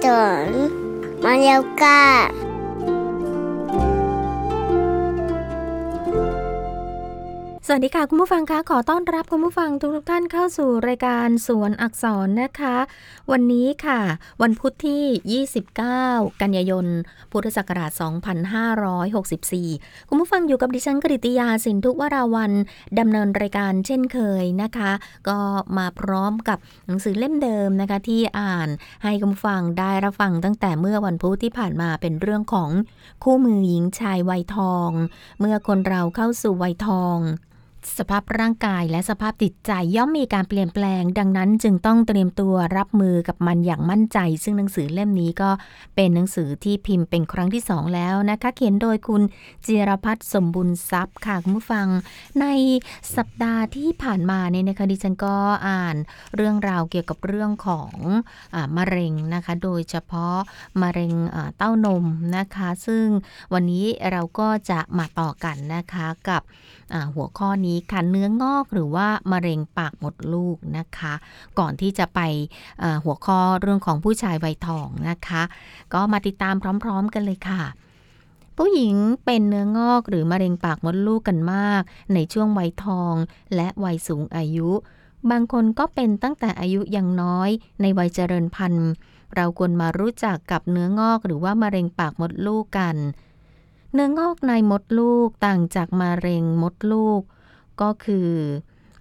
เสื สวัสดีค่ะ คุณผู้ฟังคะขอต้อนรับคุณผู้ฟังทุกทท่านเข้าสู่รายการสวนอักษรนะคะ วันนี้ค่ะ วันพุธที่ 29 กันยายน พุทธศักราช 2564 คุณผู้ฟังอยู่กับดิฉันกริติยาสินทุวราวันดำเนินรายการเช่นเคยนะคะ ก็มาพร้อมกับหนังสือเล่มเดิมนะคะที่อ่านให้คุณผู้ฟังได้รับฟังตั้งแต่เมื่อวันพุธที่ผ่านมาเป็นเรื่องของคู่มือหญิงชายวัยทอง เมื่อคนเราเข้าสู่วัยทอง สภาพร่างกายและสภาพจิตใจย่อมมีการเปลี่ยนแปลง ดังนั้นจึงต้องเตรียมตัวรับมือกับมันอย่างมั่นใจ ซึ่งหนังสือเล่มนี้ก็เป็นหนังสือที่พิมพ์เป็นครั้งที่สองแล้วนะคะ เขียนโดยคุณจิรพัฒน์สมบุญทรัพย์ค่ะคุณผู้ฟัง ในสัปดาห์ที่ผ่านมาเนี่ยนะคะดิฉันก็อ่านเรื่องราวเกี่ยวกับเรื่องของอมะเร็งนะคะ โดยเฉพาะมะเร็งเต้านมนะคะ ซึ่งวันนี้เราก็จะมาต่อกันนะคะกับ หัวข้อนี้ค่ะเนื้องอกหรือว่ามะเร็งปากมดลูกนะคะ ก่อนที่จะไปหัวข้อเรื่องของผู้ชายวัยทองนะคะ ก็มาติดตามพร้อม ๆ กันเลยค่ะผู้หญิงเป็นเนื้องอกหรือมะเร็งปากมดลูกกันมาก ในช่วงวัยทองและวัยสูงอายุ บางคนก็เป็นตั้งแต่อายุยังน้อยในวัยเจริญพันธุ์ เราควรมารู้จักกับเนื้องอกหรือว่ามะเร็งปากมดลูกกัน เนื้องอกในมดลูกต่างจากมะเร็งมดลูก ก็คือ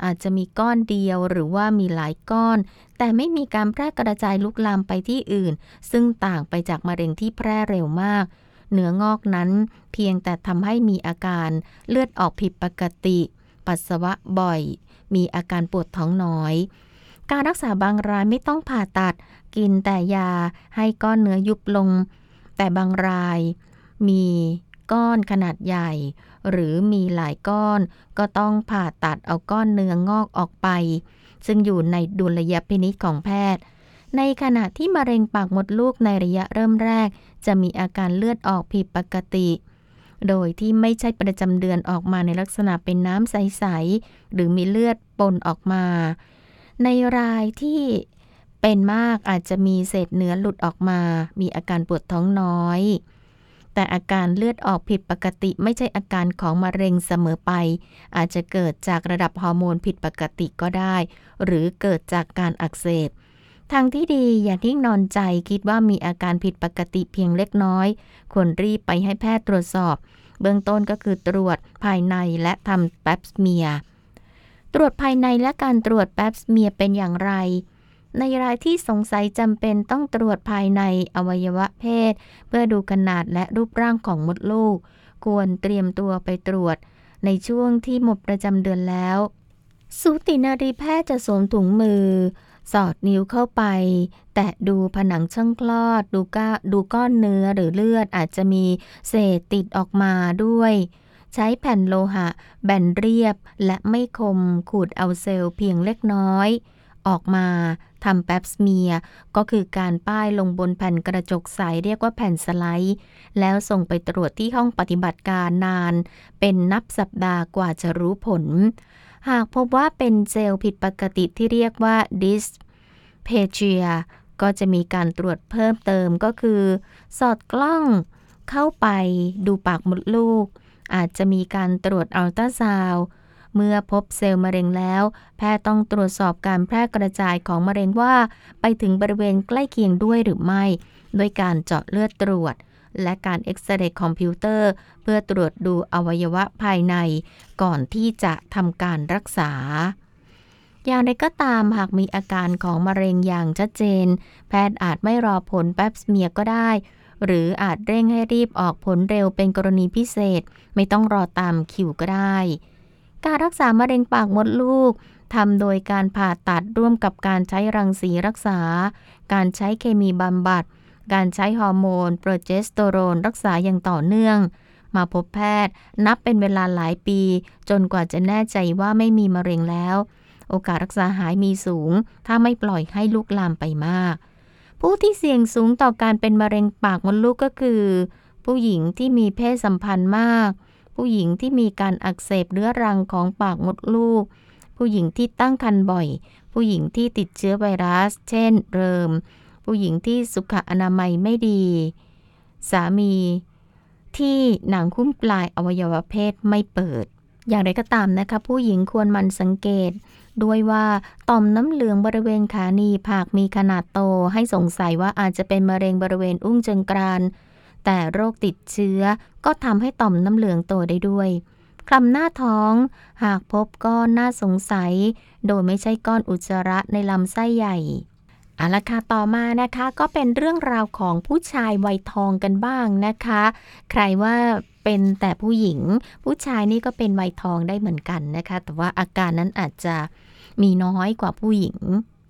อาจจะมีก้อนเดียวหรือว่ามีหลายก้อน แต่ไม่มีการแพร่กระจายลุกลามไปที่อื่น ซึ่งต่างไปจากมะเร็งที่แพร่เร็วมาก เนื้องอกนั้นเพียงแต่ทำให้มีอาการเลือดออกผิดปกติ ปัสสาวะบ่อย มีอาการปวดท้องน้อย การรักษาบางรายไม่ต้องผ่าตัด กินแต่ยาให้ก้อนเนื้อยุบลง แต่บางรายมี ก้อนขนาดใหญ่ หรือมีหลายก้อน ก็ต้องผ่าตัดเอาก้อนเนื้องอกออกไป ซึ่งอยู่ในดุลยพินิจของแพทย์ ในขณะที่มะเร็งปากมดลูกในระยะเริ่มแรก จะมีอาการเลือดออกผิดปกติ โดยที่ไม่ใช่ประจำเดือนออกมาในลักษณะเป็นน้ำใส ๆ หรือมีเลือดปนออกมา ในรายที่เป็นมากอาจจะมีเศษเนื้อหลุดออกมา มีอาการปวดท้องน้อย แต่อาการเลือดออกผิดปกติไม่ใช่อาการของมะเร็งเสมอไป อาจจะเกิดจากระดับฮอร์โมนผิดปกติก็ได้ หรือเกิดจากการอักเสบทางที่ดีอย่าทิ้งนอนใจคิดว่ามีอาการผิดปกติเพียงเล็กน้อย ควรรีบไปให้แพทย์ตรวจสอบ เบื้องต้นก็คือตรวจภายในและทำแป๊บสเมีย ตรวจภายในและการตรวจแป๊บสเมียเป็นอย่างไร ในรายที่สงสัยจำเป็นต้องตรวจภายในอวัยวะเพศ เพื่อดูขนาดและรูปร่างของมดลูก ควรเตรียมตัวไปตรวจ ในช่วงที่หมดประจำเดือนแล้ว สูตินารีแพทย์จะสวมถุงมือ สอดนิ้วเข้าไป แตะดูผนังช่องคลอด ดูก้าดูก้อนเนื้อหรือเลือดอาจจะมีเศษติดออกมาด้วยใช้แผ่นโลหะ แบนเรียบและไม่คมขูดเอาเซลล์เพียงเล็กน้อย ออกมาทำแป๊บสเมียก็คือการป้ายลงบนแผ่นกระจกใสเรียกว่าแผ่นสไลด์ แล้วส่งไปตรวจที่ห้องปฏิบัติการนาน เป็นนับสัปดาห์กว่าจะรู้ผล หากพบว่าเป็นเซลผิดปกติที่เรียกว่า dis p a g i a ก็จะมีการตรวจเพิ่มเติมก็คือ สอดกล้องเข้าไปดูปากมดลูก อาจจะมีการตรวจอัลตราซาวด์ เมื่อพบเซลล์มะเร็งแล้ว แพทย์ต้องตรวจสอบการแพร่กระจายของมะเร็งว่า ไปถึงบริเวณใกล้เคียงด้วยหรือไม่ โดยการเจาะเลือดตรวจ และการเอ็กซเรย์คอมพิวเตอร์ เพื่อตรวจดูอวัยวะภายใน ก่อนที่จะทำการรักษาอย่างไรก็ตามหากมีอาการของมะเร็งอย่างชัดเจน แพทย์อาจไม่รอผลแป๊บเมียก็ได้ หรืออาจเร่งให้รีบออกผลเร็วเป็นกรณีพิเศษ ไม่ต้องรอตามคิวก็ได้ การรักษามะเร็งปากมดลูกทำโดยการผ่าตัดร่วมกับการใช้รังสีรักษา การใช้เคมีบำบัด การใช้ฮอร์โมน โปรเจสเตอโรน รักษาอย่างต่อเนื่อง มาพบแพทย์ นับเป็นเวลาหลายปี จนกว่าจะแน่ใจว่าไม่มีมะเร็งแล้ว โอกาสรักษาหายมีสูง ถ้าไม่ปล่อยให้ลุกลามไปมาก ผู้ที่เสี่ยงสูงต่อการเป็นมะเร็งปากมดลูกก็คือ ผู้หญิงที่มีเพศสัมพันธ์มาก ผู้หญิงที่มีการอักเสบเรื้อรังของปากมดลูก ผู้หญิงที่ตั้งครรภ์บ่อย ผู้หญิงที่ติดเชื้อไวรัส เช่น เริม ผู้หญิงที่สุขอนามัยไม่ดี สามี ที่หนังคุ้มปลายอวัยวะเพศไม่เปิด อย่างไรก็ตามนะคะ ผู้หญิงควรมันสังเกตด้วยว่าต่อมน้ำเหลืองบริเวณขาหนีบหากมีขนาดโตให้สงสัยว่าอาจจะเป็นมะเร็งบริเวณอุ้งเชิงกราน แต่โรคติดเชื้อก็ทำให้ต่อมน้ำเหลืองโตได้ด้วยคลำหน้าท้อง หากพบก้อนน่าสงสัย โดยไม่ใช่ก้อนอุจจาระในลำไส้ใหญ่อาละค่ะต่อมานะคะก็เป็นเรื่องราวของผู้ชายวัยทองกันบ้างนะคะ ใครว่าเป็นแต่ผู้หญิง ผู้ชายนี่ก็เป็นวัยทองได้เหมือนกันนะคะ แต่ว่าอาการนั้นอาจจะมีน้อยกว่าผู้หญิง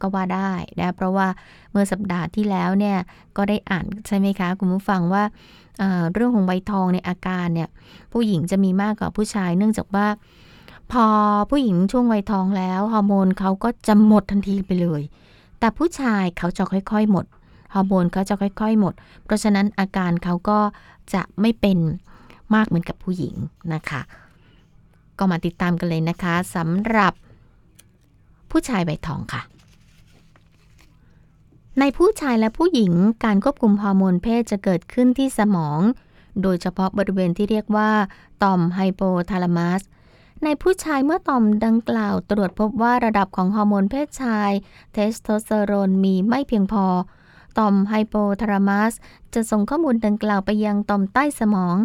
ก็ว่าได้นะเพราะว่าเมื่อสัปดาห์ที่แล้วเนี่ยก็ได้อ่านใช่ไหมคะ คุณผู้ฟังว่าเเรื่องของวัยทองในอาการเนี่ยผู้หญิงจะมีมากกว่าผู้ชาย เนื่องจากว่า พอผู้หญิงช่วงวัยทองแล้วฮอร์โมนเขาก็จะหมดทันทีไปเลย แต่ผู้ชายเขาจะค่อยๆหมดฮอร์โมนเขาจะค่อย ๆ หมด เพราะฉะนั้นอาการเขาก็จะไม่เป็นมากเหมือนกับผู้หญิงนะคะ ก็มาติดตามกันเลยนะคะสำหรับผู้ชายวัยทองค่ะ ในผู้ชายและผู้หญิงการควบคุมฮอร์โมนเพศจะเกิดขึ้นที่สมอง โดยเฉพาะบริเวณที่เรียกว่าต่อมไฮโปทาลามัสในผู้ชายเมื่อต่อมดังกล่าวตรวจพบว่าระดับของฮอร์โมนเพศชาย เทสโทสเตอโรนมีไม่เพียงพอ ต่อมไฮโปทาลามัสจะส่งข้อมูลดังกล่าวไปยังต่อมใต้สมอง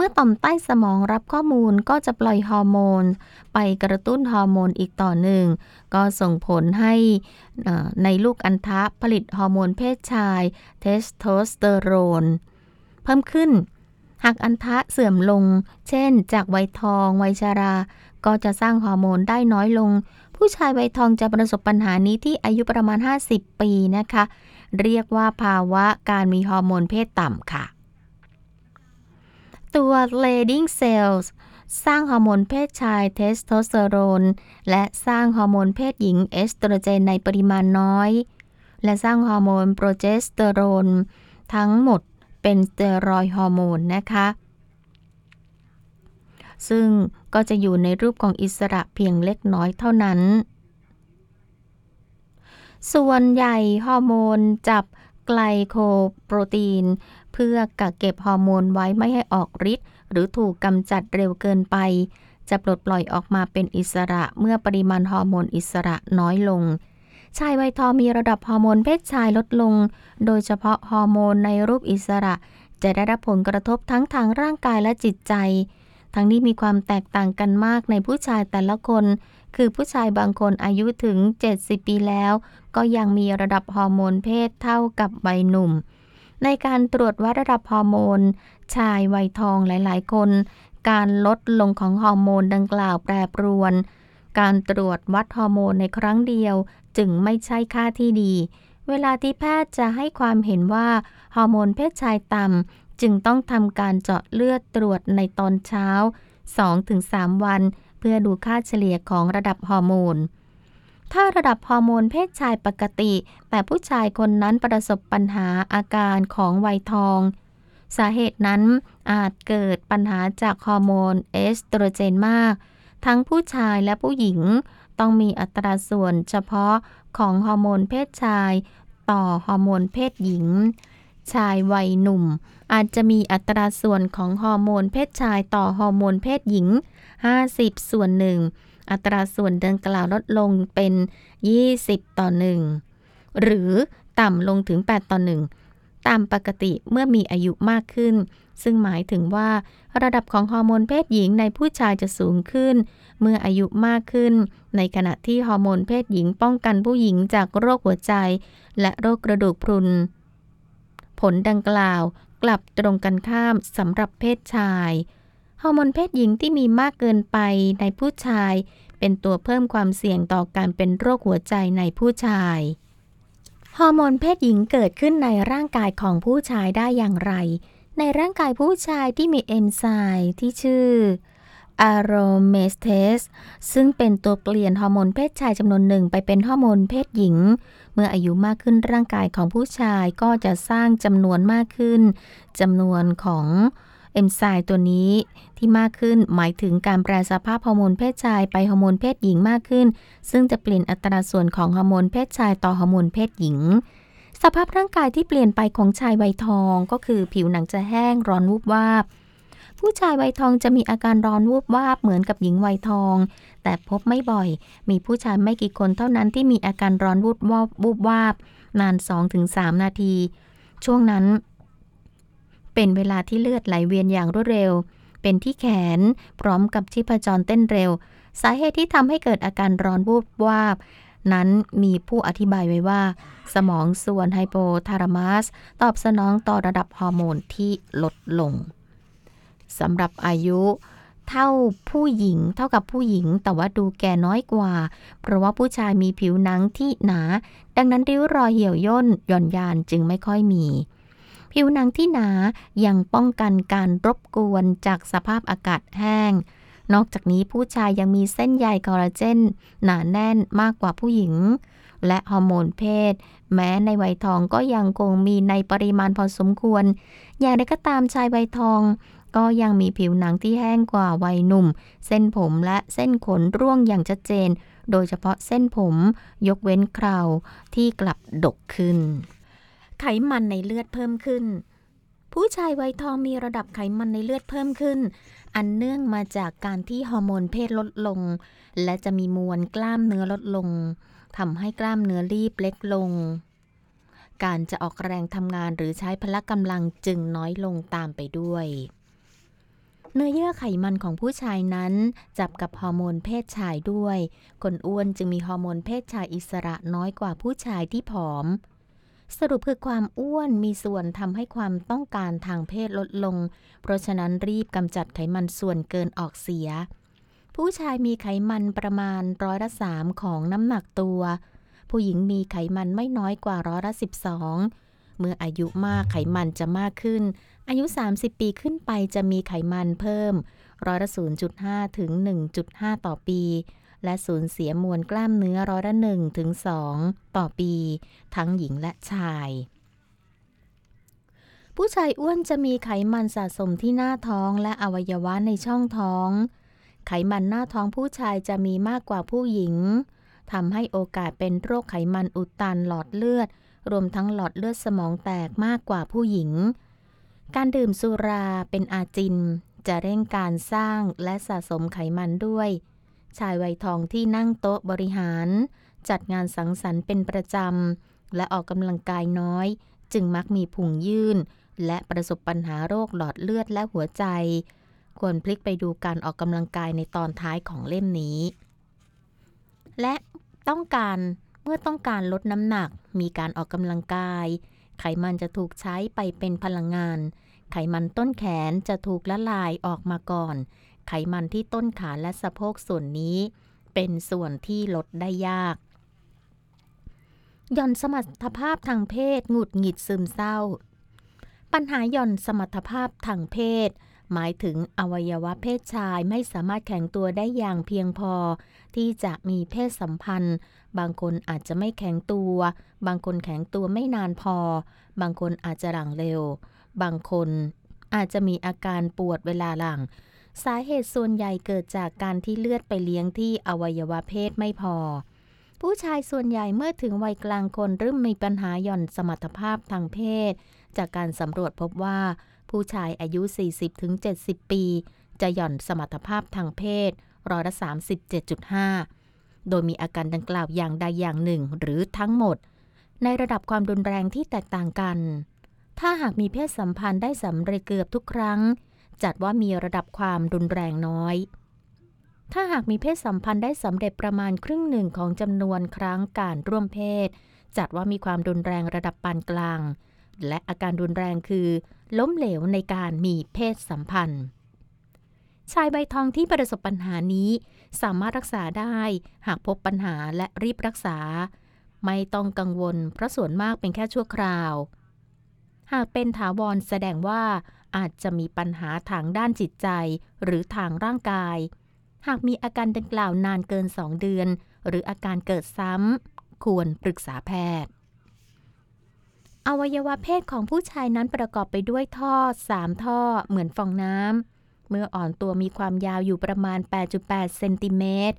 เมื่อต่อมใต้สมองรับข้อมูลก็จะปล่อยฮอร์โมน ไปกระตุ้นฮอร์โมนอีกต่อหนึ่ง ก็ส่งผลให้ในลูกอัณฑะผลิตฮอร์โมนเพศชายเทสโทสเตอโรน เพิ่มขึ้น หากอัณฑะเสื่อมลง เช่น จากวัยทอง วัยชารา ก็จะสร้างฮอร์โมนได้น้อยลง ผู้ชายวัยทองจะประสบปัญหานี้ที่อายุประมาณ 50 ปีนะคะ เรียกว่าภาวะการมีฮอร์โมนเพศต่ำค่ะ ตัว Leydig cells สร้างฮอร์โมนเพศชายเทสโทสเตอโรน และสร้างฮอร์โมนเพศหญิงเอสโตรเจนในปริมาณน้อย และสร้างฮอร์โมนโปรเจสเตอโรน ทั้งหมดเป็น steroid hormone นะคะ ซึ่งก็จะอยู่ในรูปของอิสระเพียงเล็กน้อยเท่านั้น ส่วนใหญ่ฮอร์โมนจับไกลโคโปรตีน พื่อกักเก็บฮอร์โมนไว้ไม่ให้ออกฤทธิ์หรือถูกกำจัดเร็วเกินไป จะปลดปล่อยออกมาเป็นอิสระเมื่อปริมาณฮอร์โมนอิสระน้อยลง ชายวัยทองมีระดับฮอร์โมนเพศชายลดลง โดยเฉพาะฮอร์โมนในรูปอิสระ จะได้รับผลกระทบทั้งทางร่างกายและจิตใจ ทั้งนี้มีความแตกต่างกันมากในผู้ชายแต่ละคน คือผู้ชายบางคนอายุถึง 70 ปีแล้ว ก็ยังมีระดับฮอร์โมนเพศเท่ากับวัยหนุ่ม ในการตรวจวัดระดับฮอร์โมน ชายวัยทองหลาย ๆ คน การลดลงของฮอร์โมนดังกล่าวแปรปรวน การตรวจวัดฮอร์โมนในครั้งเดียวจึงไม่ใช่ค่าที่ดี เวลาที่แพทย์จะให้ความเห็นว่าฮอร์โมนเพศชายต่ำจึงต้องทำการเจาะเลือดตรวจในตอนเช้า 2-3 วัน เพื่อดูค่าเฉลี่ยของระดับฮอร์โมน ถ้าระดับฮอร์โมนเพศชายปกติ แต่ผู้ชายคนนั้นประสบปัญหาอาการของวัยทอง สาเหตุนั้นอาจเกิดปัญหาจากฮอร์โมนเอสโตรเจนมาก ทั้งผู้ชายและผู้หญิงต้องมีอัตราส่วนเฉพาะของฮอร์โมนเพศชาย ต่อฮอร์โมนเพศหญิง ชายวัยหนุ่ม อาจจะมีอัตราส่วนของฮอร์โมนเพศชายต่อฮอร์โมนเพศหญิง 50 ส่วนหนึ่ง อัตราส่วนดังกล่าวลดลงเป็น 20 ต่อ 1 หรือต่ำลงถึง 8 ต่อ 1 ตามปกติเมื่อมีอายุมากขึ้น ซึ่งหมายถึงว่าระดับของฮอร์โมนเพศหญิงในผู้ชายจะสูงขึ้น เมื่ออายุมากขึ้น ในขณะที่ฮอร์โมนเพศหญิงป้องกันผู้หญิงจากโรคหัวใจ และโรคกระดูกพรุน ผลดังกล่าวกลับตรงกันข้ามสำหรับเพศชาย ฮอร์โมนเพศหญิงที่มีมากเกินไปในผู้ชาย เป็นตัวเพิ่มความเสี่ยงต่อการเป็นโรคหัวใจในผู้ชาย ฮอร์โมนเพศหญิงเกิดขึ้นในร่างกายของผู้ชายได้อย่างไร ในร่างกายผู้ชายที่มีเอนไซม์ที่ชื่อ aromatase ซึ่งเป็นตัวเปลี่ยนฮอร์โมนเพศชายจำนวนหนึ่งไปเป็นฮอร์โมนเพศหญิง เมื่ออายุมากขึ้นร่างกายของผู้ชายก็จะสร้างจำนวนมากขึ้นจำนวนของ เอนไซม์ตัวนี้ที่มากขึ้นหมายถึงการแปลสภาพฮอร์โมนเพศชายไปฮอร์โมนเพศหญิงมากขึ้น ซึ่งจะเปลี่ยนอัตราส่วนของฮอร์โมนเพศชายต่อฮอร์โมนเพศหญิง สภาพร่างกายที่เปลี่ยนไปของชายวัยทองก็คือผิวหนังจะแห้งร้อนวูบวาบผู้ชายวัยทองจะมีอาการร้อนวูบวาบเหมือนกับหญิงวัยทอง แต่พบไม่บ่อย มีผู้ชายไม่กี่คนเท่านั้นที่มีอาการร้อนวูบวาบวูบวาบนาน 2-3 นาที ช่วงนั้น เป็นเวลาที่เลือดไหลเวียนอย่างรวดเร็ว เป็นที่แขนพร้อมกับชีพจรเต้นเร็ว สาเหตุที่ทำให้เกิดอาการร้อนวูบวาบ นั้นมีผู้อธิบายไว้ว่า สมองส่วนไฮโปทารามัสตอบสนองต่อระดับฮอร์โมนที่ลดลงสำหรับอายุเท่าผู้หญิงเท่ากับผู้หญิง แต่ว่าดูแก่น้อยกว่า เพราะว่าผู้ชายมีผิวหนังที่หนา ดังนั้นริ้วรอยเหี่ยวย่นหย่อนยานจึงไม่ค่อยมี ผิวหนังที่หนายังป้องกันการรบกวนจากสภาพอากาศแห้ง นอกจากนี้ผู้ชายยังมีเส้นใยคอลลาเจน หนาแน่นมากกว่าผู้หญิง และฮอร์โมนเพศ แม้ในวัยทองก็ยังคงมีในปริมาณพอสมควร อย่างไรก็ตามชายวัยทองก็ยังมีผิวหนังที่แห้งกว่าวัยหนุ่ม เส้นผมและเส้นขนร่วงอย่างชัดเจน โดยเฉพาะเส้นผมยกเว้นเคราที่กลับดกขึ้น ไขมันในเลือดเพิ่มขึ้น ผู้ชายวัยทองมีระดับไขมันในเลือดเพิ่มขึ้น อันเนื่องมาจากการที่ฮอร์โมนเพศลดลง และจะมีมวลกล้ามเนื้อลดลงทำให้กล้ามเนื้อรีบเล็กลง การจะออกแรงทำงานหรือใช้พละกำลังจึงน้อยลงตามไปด้วยเนื้อเยื่อไขมันของผู้ชายนั้น จับกับฮอร์โมนเพศชายด้วย คนอ้วนจึงมีฮอร์โมนเพศชายอิสระน้อยกว่าผู้ชายที่ผอม สรุปคือความอ้วนมีส่วนทำให้ความต้องการทางเพศลดลง เพราะฉะนั้นรีบกำจัดไขมันส่วนเกินออกเสีย ผู้ชายมีไขมันประมาณร้อยละสามของน้ำหนักตัว ผู้หญิงมีไขมันไม่น้อยกว่าร้อยละสิบสองเมื่ออายุมากไขมันจะมากขึ้น อายุ 30 ปีขึ้นไปจะมีไขมันเพิ่ม ร้อยละ0.5 ถึง 1.5 ต่อปี และสูญเสียมวลกล้ามเนื้อร้อยละ1ถึง2ต่อปี ทั้งหญิงและชาย ผู้ชายอ้วนจะมีไขมันสะสมที่หน้าท้องและอวัยวะในช่องท้อง ไขมันหน้าท้องผู้ชายจะมีมากกว่าผู้หญิงทำให้โอกาสเป็นโรคไขมันอุดตันหลอดเลือด รวมทั้งหลอดเลือดสมองแตกมากกว่าผู้หญิง การดื่มสุราเป็นอาจิน จะเร่งการสร้างและสะสมไขมันด้วย ชายวัยทองที่นั่งโต๊ะบริหาร จัดงานสังสรรค์เป็นประจำ และออกกำลังกายน้อย จึงมักมีพุงยื่น และประสบปัญหาโรคหลอดเลือดและหัวใจ ควรพลิกไปดูการออกกำลังกายในตอนท้ายของเล่มนี้ และต้องการเมื่อต้องการลดน้ำหนัก มีการออกกำลังกาย ไขมันจะถูกใช้ไปเป็นพลังงาน ไขมันต้นแขนจะถูกละลายออกมาก่อน ไขมันที่ต้นขาและสะโพกส่วนนี้ เป็นส่วนที่ลดได้ยากหย่อนสมรรถภาพทางเพศหงุดหงิดซึมเศร้า ปัญหาหย่อนสมรรถภาพทางเพศ หมายถึงอวัยวะเพศชายไม่สามารถแข็งตัวได้อย่างเพียงพอ ที่จะมีเพศสัมพันธ์ บางคนอาจจะไม่แข็งตัว บางคนแข็งตัวไม่นานพอ บางคนอาจจะหลังเร็ว บางคนอาจจะมีอาการปวดเวลาหลัง สาเหตุส่วนใหญ่เกิดจากการที่เลือดไปเลี้ยงที่อวัยวะเพศไม่พอ ผู้ชายส่วนใหญ่เมื่อถึงวัยกลางคนเริ่มมีปัญหาหย่อนสมรรถภาพทางเพศ จากการสำรวจพบว่า ผู้ชายอายุ 40-70 ปี จะหย่อนสมรรถภาพทางเพศร้อยละ37.5 โดยมีอาการดังกล่าวอย่างใดอย่างหนึ่งหรือทั้งหมด ในระดับความรุนแรงที่แตกต่างกัน ถ้าหากมีเพศสัมพันธ์ได้สำเร็จเกือบทุกครั้ง จัดว่ามีระดับความรุนแรงน้อย ถ้าหากมีเพศสัมพันธ์ได้สำเร็จประมาณครึ่งหนึ่งของจำนวนครั้งการร่วมเพศ จัดว่ามีความรุนแรงระดับปานกลาง และอาการรุนแรงคือ ล้มเหลวในการมีเพศสัมพันธ์ ชายใบทองที่ประสบปัญหานี้สามารถรักษาได้หากพบปัญหาและรีบรักษา ไม่ต้องกังวลเพราะส่วนมากเป็นแค่ชั่วคราว หากเป็นถาวรแสดงว่า อาจจะมีปัญหาทางด้านจิตใจ หรือทางร่างกาย หากมีอาการดังกล่าวนานเกิน 2 เดือน หรืออาการเกิดซ้ำ ควรปรึกษาแพทย์ อวัยวะเพศของผู้ชายนั้นประกอบไปด้วยท่อ 3 ท่อ เหมือนฟองน้ำ เมื่ออ่อนตัวมีความยาวอยู่ประมาณ 8.8 เซนติเมตร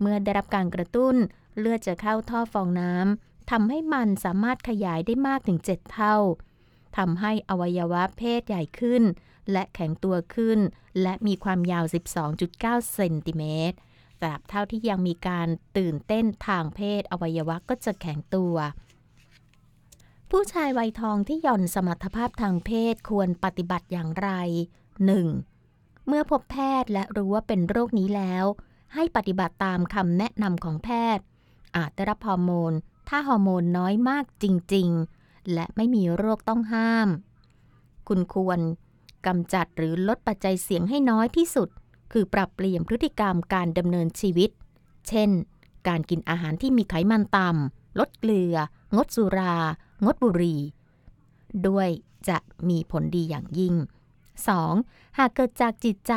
เมื่อได้รับการกระตุ้น เลือดจะเข้าท่อฟองน้ำทำให้มันสามารถขยายได้มากถึง 7 เท่า ทำให้อวัยวะเพศใหญ่ขึ้น และแข็งตัวขึ้น และมีความยาว 12.9 เซนติเมตรตราบเท่าที่ยังมีการตื่นเต้นทางเพศอวัยวะก็จะแข็งตัว ผู้ชายวัยทองที่หย่อนสมรรถภาพทางเพศควรปฏิบัติอย่างไร 1. เมื่อพบแพทย์และรู้ว่าเป็นโรคนี้แล้ว ให้ปฏิบัติตามคำแนะนำของแพทย์ อาจได้รับฮอร์โมน ถ้าฮอร์โมนน้อยมากจริง ๆ และไม่มีโรคต้องห้าม คุณควรกำจัดหรือลดปัจจัยเสี่ยงให้น้อยที่สุด คือปรับเปลี่ยนพฤติกรรมการดำเนินชีวิต เช่น การกินอาหารที่มีไขมันต่ำลดเกลือ งดสุรา งดบุหรี่ ด้วยจะมีผลดีอย่างยิ่ง 2. หากเกิดจากจิตใจ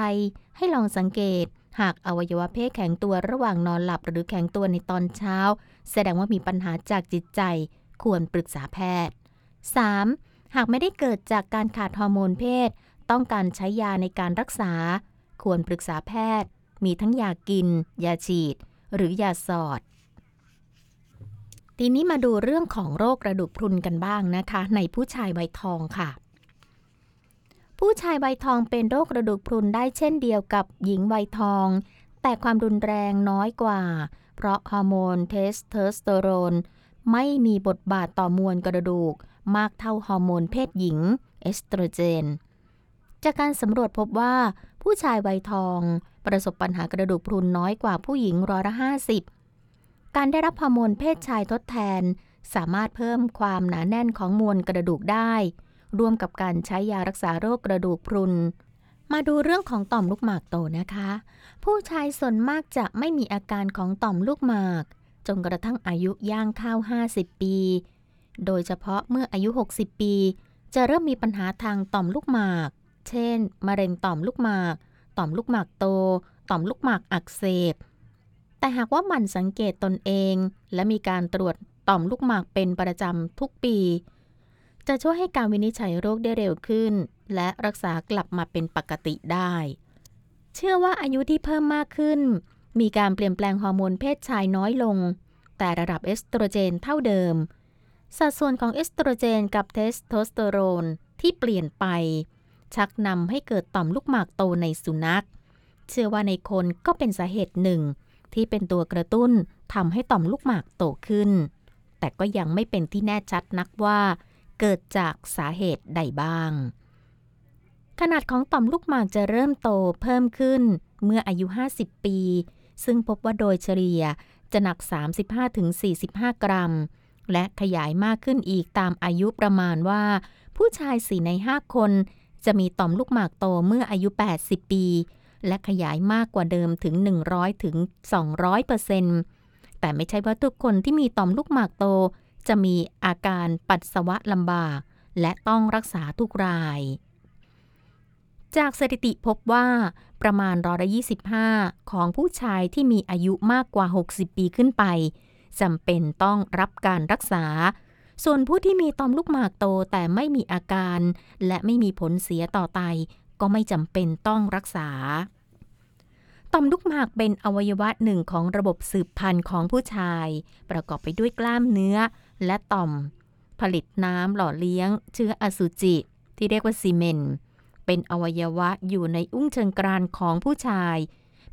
ให้ลองสังเกต หากอวัยวะเพศแข็งตัวระหว่างนอนหลับหรือแข็งตัวในตอนเช้า แสดงว่ามีปัญหาจากจิตใจ ควรปรึกษาแพทย์ 3. หากไม่ได้เกิดจากการขาดฮอร์โมนเพศ ต้องการใช้ยาในการรักษา ควรปรึกษาแพทย์ มีทั้งยากิน ยาฉีด หรือยาสอด ทีนี้มาดูเรื่องของโรคกระดูกพรุนกันบ้างนะคะ ในผู้ชายวัยทองค่ะ ผู้ชายวัยทองเป็นโรคกระดูกพรุนได้เช่นเดียวกับหญิงวัยทอง แต่ความรุนแรงน้อยกว่า เพราะฮอร์โมนเทสโทสเตอโรนไม่มีบทบาทต่อมวลกระดูก มากเท่าฮอร์โมนเพศหญิง เอสโตรเจน จากการสำรวจพบว่า ผู้ชายวัยทอง ประสบปัญหากระดูกพรุนน้อยกว่าผู้หญิงร้อยละห้าสิบการได้รับฮอร์โมนเพศชายทดแทน สามารถเพิ่มความหนาแน่นของมวลกระดูกได้ ร่วมกับการใช้ยารักษาโรคกระดูกพรุน มาดูเรื่องของต่อมลูกหมากโตนะคะ ผู้ชายส่วนมากจะไม่มีอาการของต่อมลูกหมาก จนกระทั่งอายุย่างเข้า 50 ปี โดยเฉพาะเมื่ออายุ 60 ปี จะเริ่มมีปัญหาทางต่อมลูกหมาก เช่น มะเร็งต่อมลูกหมาก ต่อมลูกหมากโต ต่อมลูกหมากอักเสบ แต่หากว่ามันสังเกตตนเอง และมีการตรวจต่อมลูกหมากเป็นประจำทุกปี จะช่วยให้การวินิจฉัยโรคได้เร็วขึ้น และรักษากลับมาเป็นปกติได้ เชื่อว่าอายุที่เพิ่มมากขึ้น มีการเปลี่ยนแปลงฮอร์โมนเพศชายน้อยลง แต่ระดับเอสโตรเจนเท่าเดิม สัดส่วนของเอสโตรเจนกับเทสโทสเตอโรนที่เปลี่ยนไป ชักนำให้เกิดต่อมลูกหมากโตในสุนัข เชื่อว่าในคนก็เป็นสาเหตุหนึ่ง ที่เป็นตัวกระตุ้นทำให้ต่อมลูกหมากโตขึ้น แต่ก็ยังไม่เป็นที่แน่ชัดนักว่า เกิดจากสาเหตุใดบ้าง ขนาดของต่อมลูกหมากจะเริ่มโตเพิ่มขึ้นเมื่ออายุ 50 ปี ซึ่งพบว่าโดยเฉลี่ยจะหนัก 35-45 กรัม และขยายมากขึ้นอีกตามอายุประมาณว่า ผู้ชาย4ใน5คน จะมีต่อมลูกหมากโตเมื่ออายุ 80 ปี และขยายมากกว่าเดิมถึง 100 ถึง 200เปอร์เซ็นต์แต่ไม่ใช่ว่าทุกคนที่มีต่อมลูกหมากโต จะมีอาการปัสสาวะลำบาก และต้องรักษาทุกราย จากสถิติพบว่าประมาณร้อยละ25 ของผู้ชายที่มีอายุมากกว่า 60 ปีขึ้นไป จำเป็นต้องรับการรักษา ส่วนผู้ที่มีต่อมลูกหมากโตแต่ไม่มีอาการ และไม่มีผลเสียต่อไต ก็ไม่จำเป็นต้องรักษาต่อมลูกหมากเป็นอวัยวะหนึ่งของระบบสืบพันธุ์ของผู้ชาย ประกอบไปด้วยกล้ามเนื้อและต่อม ผลิตน้ำหล่อเลี้ยง เชื้ออสุจิ ที่เรียกว่าซีเมนต์เป็นอวัยวะอยู่ในอุ้งเชิงกรานของผู้ชาย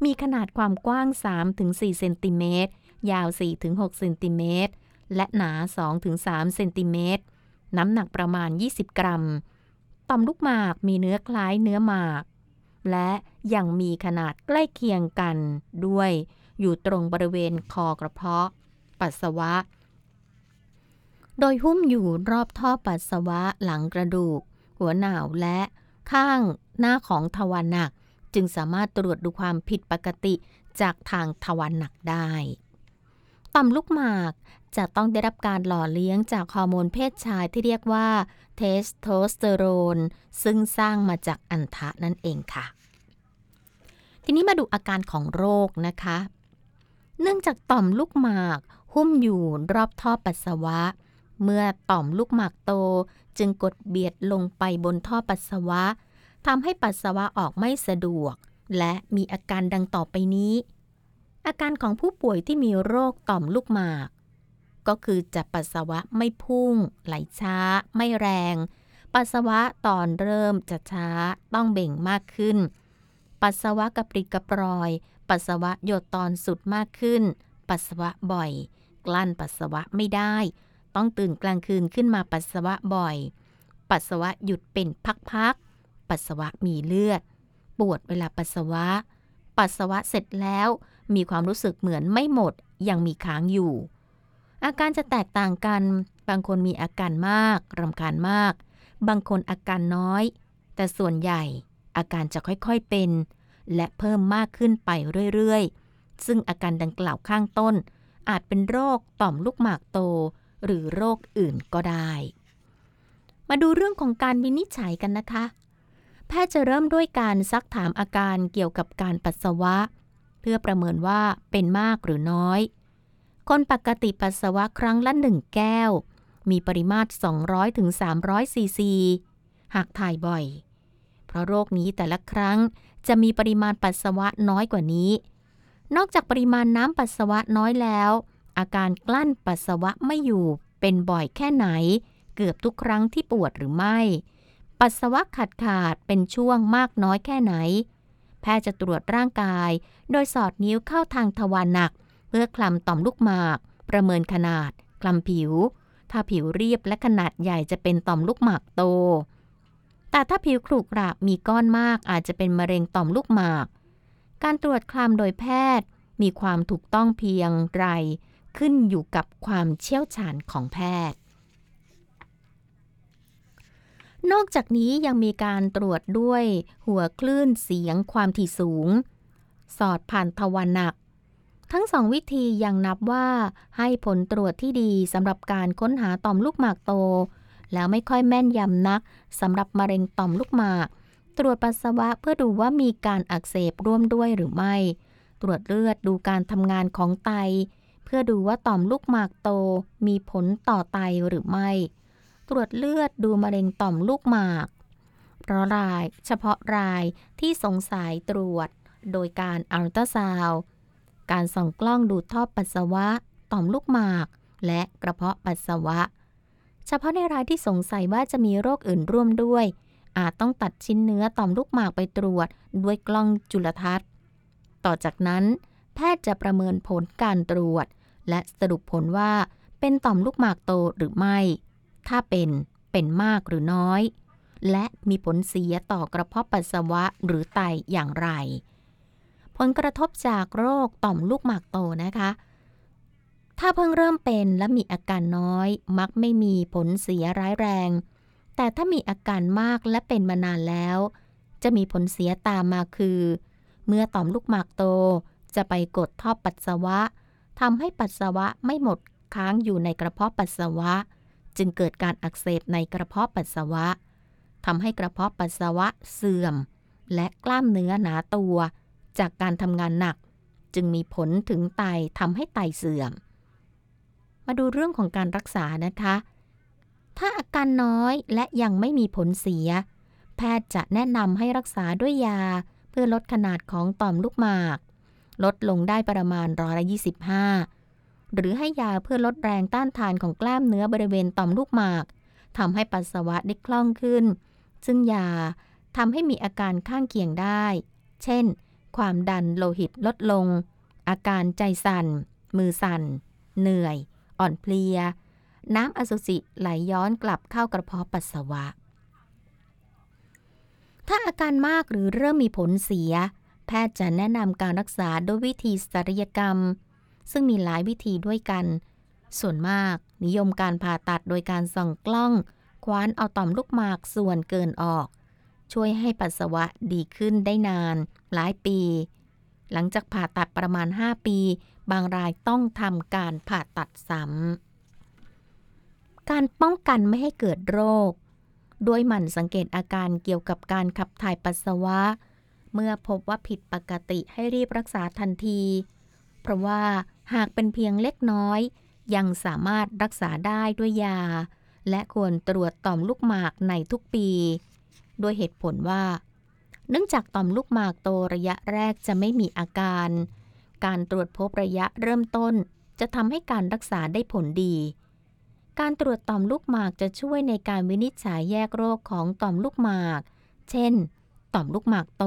มีขนาดความกว้าง 3-4 เซนติเมตร ยาว 4-6เซนติเมตร และหนา 2-3เซนติเมตร น้ำหนักประมาณ 20 กรัม ต่อมลูกหมากมีเนื้อคล้ายเนื้อหมาก และยังมีขนาดใกล้เคียงกันด้วย อยู่ตรงบริเวณคอกระเพาะ ปัสสาวะ โดยหุ้มอยู่รอบท่อปัสสาวะหลังกระดูก หัวหนาวและข้างหน้าของทวารหนัก จึงจึงสามารถตรวจดูความผิดปกติจากทางทวารหนักได้ ต่อมลูกหมากจะต้องได้รับการหล่อเลี้ยงจากฮอร์โมนเพศชายที่เรียกว่าเทสโทสเตอโรน ซึ่งสร้างมาจากอัณฑะนั่นเองค่ะ ทีนี้มาดูอาการของโรคนะคะ เนื่องจากต่อมลูกหมาก หุ้มอยู่รอบท่อปัสสาวะ เมื่อต่อมลูกหมากโตจึงกดเบียดลงไปบนท่อปัสสาวะทำให้ปัสสาวะออกไม่สะดวก และมีอาการดังต่อไปนี้ อาการของผู้ป่วยที่มีโรคต่อมลูกหมาก ก็คือจะปัสสาวะไม่พุ่ง ไหลช้า ไม่แรง ปัสสาวะตอนเริ่มจะช้าต้องเบ่งมากขึ้น ปัสสาวะกระปริกระปรอย ปัสสาวะหยดตอนสุดมากขึ้น ปัสสาวะบ่อย กลั้นปัสสาวะไม่ได้ ต้องตื่นกลางคืนขึ้นมาปัสสาวะบ่อย ปัสสาวะหยุดเป็นพักๆปัสสาวะมีเลือด ปวดเวลาปัสสาวะ ปัสสาวะเสร็จแล้ว มีความรู้สึกเหมือนไม่หมดยังมีค้างอยู่ อาการจะแตกต่างกัน บางคนมีอาการมากรำคาญมาก บางคนอาการน้อย แต่ส่วนใหญ่อาการจะค่อยๆเป็น และเพิ่มมากขึ้นไปเรื่อยๆ ซึ่งอาการดังกล่าวข้างต้น อาจเป็นโรคต่อมลูกหมากโต หรือโรคอื่นก็ได้ มาดูเรื่องของการวินิจฉัยกันนะคะ แพทย์จะเริ่มด้วยการซักถามอาการเกี่ยวกับการปัสสาวะ พื่อประเมินว่าเป็นมากหรือน้อย คนปกติปัสสาวะครั้งละหนึ่งแก้ว มีปริมาตร200-300ถึง300ซีซี หากถ่ายบ่อย เพราะโรคนี้แต่ละครั้งจะมีปริมาณปัสสาวะน้อยกว่านี้ นอกจากปริมาณน้ำปัสสาวะน้อยแล้ว อาการกลั้นปัสสาวะไม่อยู่เป็นบ่อยแค่ไหน เกือบทุกครั้งที่ปวดหรือไม่ ปัสสาวะขาดขาดเป็นช่วงมากน้อยแค่ไหน ทย์จะตรวจร่างกาย โดยสอดนิ้วเข้าทางทวารหนัก เพื่อคลำต่อมลูกหมาก ประเมินขนาด คลำผิว ถ้าผิวเรียบและขนาดใหญ่จะเป็นต่อมลูกหมากโต แต่ถ้าผิวขรุขระมีก้อนมากอาจจะเป็นมะเร็งต่อมลูกหมาก การตรวจคลำโดยแพทย์ มีความถูกต้องเพียงไร ขึ้นอยู่กับความเชี่ยวชาญของแพทย์ นอกจากนี้ยังมีการตรวจด้วยหัวคลื่นเสียงความถี่สูง สอดผ่านทวารหนัก ทั้งสองวิธียังนับว่าให้ผลตรวจที่ดีสำหรับการค้นหาต่อมลูกหมากโต แล้วไม่ค่อยแม่นยำนักสำหรับมะเร็งต่อมลูกหมาก ตรวจปัสสาวะเพื่อดูว่ามีการอักเสบร่วมด้วยหรือไม่ ตรวจเลือดดูการทำงานของไต เพื่อดูว่าต่อมลูกหมากโตมีผลต่อไตหรือไม่ ตรวจเลือดดูมะเร็งต่อมลูกหมากเพราะรายเฉพาะรายที่สงสัยตรวจ โดยการอัลตราซาวด์การส่องกล้องดูท่อปัสสาวะ ต่อมลูกหมาก และกระเพาะปัสสาวะ เฉพาะในรายที่สงสัยว่าจะมีโรคอื่นร่วมด้วย อาจต้องตัดชิ้นเนื้อต่อมลูกหมากไปตรวจด้วยกล้องจุลทรรศน์ ต่อจากนั้น แพทย์จะประเมินผลการตรวจ และสรุปผลว่าเป็นต่อมลูกหมากโตหรือไม่ ถ้าเป็นเป็นมากหรือน้อย และมีผลเสียต่อกระเพาะปัสสาวะหรือไตอย่างไร ผลกระทบจากโรคต่อมลูกหมากโตนะคะ ถ้าเพิ่งเริ่มเป็นและมีอาการน้อย มักไม่มีผลเสียร้ายแรง แต่ถ้ามีอาการมากและเป็นมานานแล้ว จะมีผลเสียตามมาคือ เมื่อต่อมลูกหมากโตจะไปกดท่อปัสสาวะทำให้ปัสสาวะไม่หมดค้างอยู่ในกระเพาะปัสสาวะ จึงเกิดการอักเสบในกระเพาะปัสสาวะทำให้กระเพาะปัสสาวะเสื่อม และกล้ามเนื้อหนาตัว จากการทำงานหนัก จึงมีผลถึงไตทำให้ไตเสื่อม มาดูเรื่องของการรักษานะคะ ถ้าอาการน้อยและยังไม่มีผลเสีย แพทย์จะแนะนำให้รักษาด้วยยา เพื่อลดขนาดของต่อมลูกหมาก ลดลงได้ประมาณร้อยละ25 หรือให้ยาเพื่อลดแรงต้านทานของกล้ามเนื้อบริเวณต่อมลูกหมากทำให้ปัสสาวะได้คล่องขึ้น ซึ่งยาทำให้มีอาการข้างเคียงได้ เช่น ความดันโลหิตลดลง อาการใจสั่น มือสั่น เหนื่อย อ่อนเพลีย น้ำอสุจิไหลย้อนกลับเข้ากระเพาะปัสสาวะ ถ้าอาการมากหรือเริ่มมีผลเสีย แพทย์จะแนะนำการรักษาด้วยวิธีศัลยกรรม ซึ่งมีหลายวิธีด้วยกัน ส่วนมากนิยมการผ่าตัดโดยการส่องกล้อง คว้านเอาต่อมลูกหมากส่วนเกินออก ช่วยให้ปัสสาวะดีขึ้นได้นาน หลายปี หลังจากผ่าตัดประมาณ 5 ปี บางรายต้องทำการผ่าตัดซ้ำการป้องกันไม่ให้เกิดโรคด้วยหมั่นสังเกตอาการเกี่ยวกับการขับถ่ายปัสสาวะ เมื่อพบว่าผิดปกติให้รีบรักษาทันที ราะว่าหากเป็นเพียงเล็กน้อย ยังสามารถรักษาได้ด้วยยา และควรตรวจต่อมลูกหมากในทุกปีโดยเหตุผลว่า เนื่องจากต่อมลูกหมากโตระยะแรกจะไม่มีอาการ การตรวจพบระยะเริ่มต้น จะทำให้การรักษาได้ผลดี การตรวจต่อมลูกหมากจะช่วยในการวินิจฉัยแยกโรคของต่อมลูกหมาก เช่น ต่อมลูกหมากโต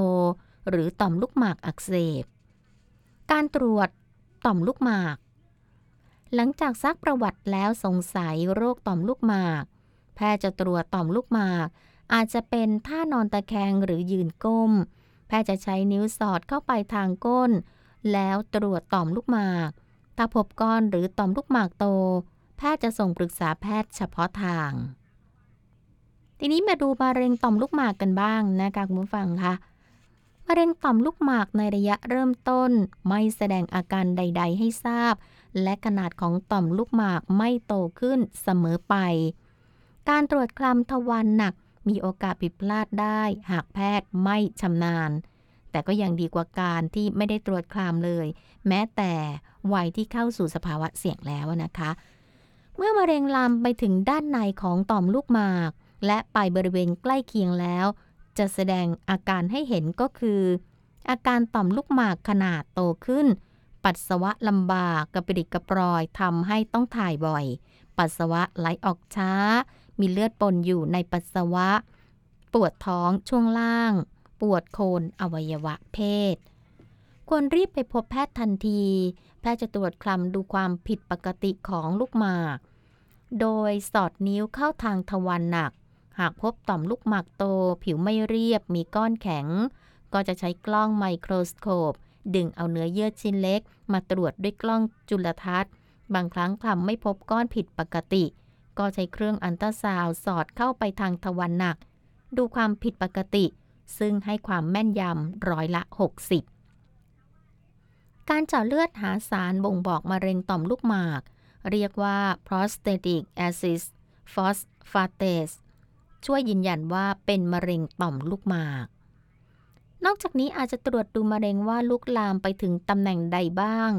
หรือต่อมลูกหมากอักเสบการตรวจ ต่อมลูกหมาก หลังจากซักประวัติแล้วสงสัยโรคต่อมลูกหมาก แพทย์จะตรวจต่อมลูกหมาก อาจจะเป็นท่านอนตะแคงหรือยืนก้ม แพทย์จะใช้นิ้วสอดเข้าไปทางก้น แล้วตรวจต่อมลูกหมาก ถ้าพบก้อนหรือต่อมลูกหมากโต แพทย์จะส่งปรึกษาแพทย์เฉพาะทางทีนี้มาดูมะเร็งต่อมลูกหมากกันบ้างนะคะคุณผู้ฟังคะ มะเร็งต่อมลูกหมากในระยะเริ่มต้น ไม่แสดงอาการใด ๆ ให้ทราบ และขนาดของต่อมลูกหมากไม่โตขึ้นเสมอไป การตรวจคลำทวารหนักมีโอกาสผิดพลาดได้ หากแพทย์ไม่ชำนาญ แต่ก็ยังดีกว่าการที่ไม่ได้ตรวจคลำเลย แม้แต่วัยที่เข้าสู่สภาวะเสี่ยงแล้วนะคะ เมื่อมะเร็งลามไปถึงด้านในของต่อมลูกหมาก และไปบริเวณใกล้เคียงแล้ว จะแสดงอาการให้เห็นก็คือ อาการต่อมลูกหมากขนาดโตขึ้น ปัสสาวะลำบากกระปริดกระปรอยทำให้ต้องถ่ายบ่อย ปัสสาวะไหลออกช้า มีเลือดปนอยู่ในปัสสาวะ ปวดท้องช่วงล่าง ปวดโคนอวัยวะเพศ ควรรีบไปพบแพทย์ทันที แพทย์จะตรวจคลำดูความผิดปกติของลูกหมาก โดยสอดนิ้วเข้าทางทวารหนัก หากพบต่อมลูกหมากโต ผิวไม่เรียบมีก้อนแข็ง ก็จะใช้กล้องไมโครสโคป ดึงเอาเนื้อเยื่อชิ้นเล็ก มาตรวจด้วยกล้องจุลทรรศน์ บางครั้งคลำไม่พบก้อนผิดปกติ ก็ใช้เครื่องอันตราซาวสอดเข้าไปทางทวารหนัก ดูความผิดปกติ ซึ่งให้ความแม่นยำร้อยละ 60 การเจาะเลือดหาสารบ่งบอกมะเร็งต่อมลูกหมาก เรียกว่า prostatic acid phosphatase ช่วยยืนยันว่าเป็นมะเร็งต่อมลูกหมาก นอกจากนี้อาจจะตรวจดูมะเร็งว่าลุกลามไปถึงตำแหน่งใดบ้าง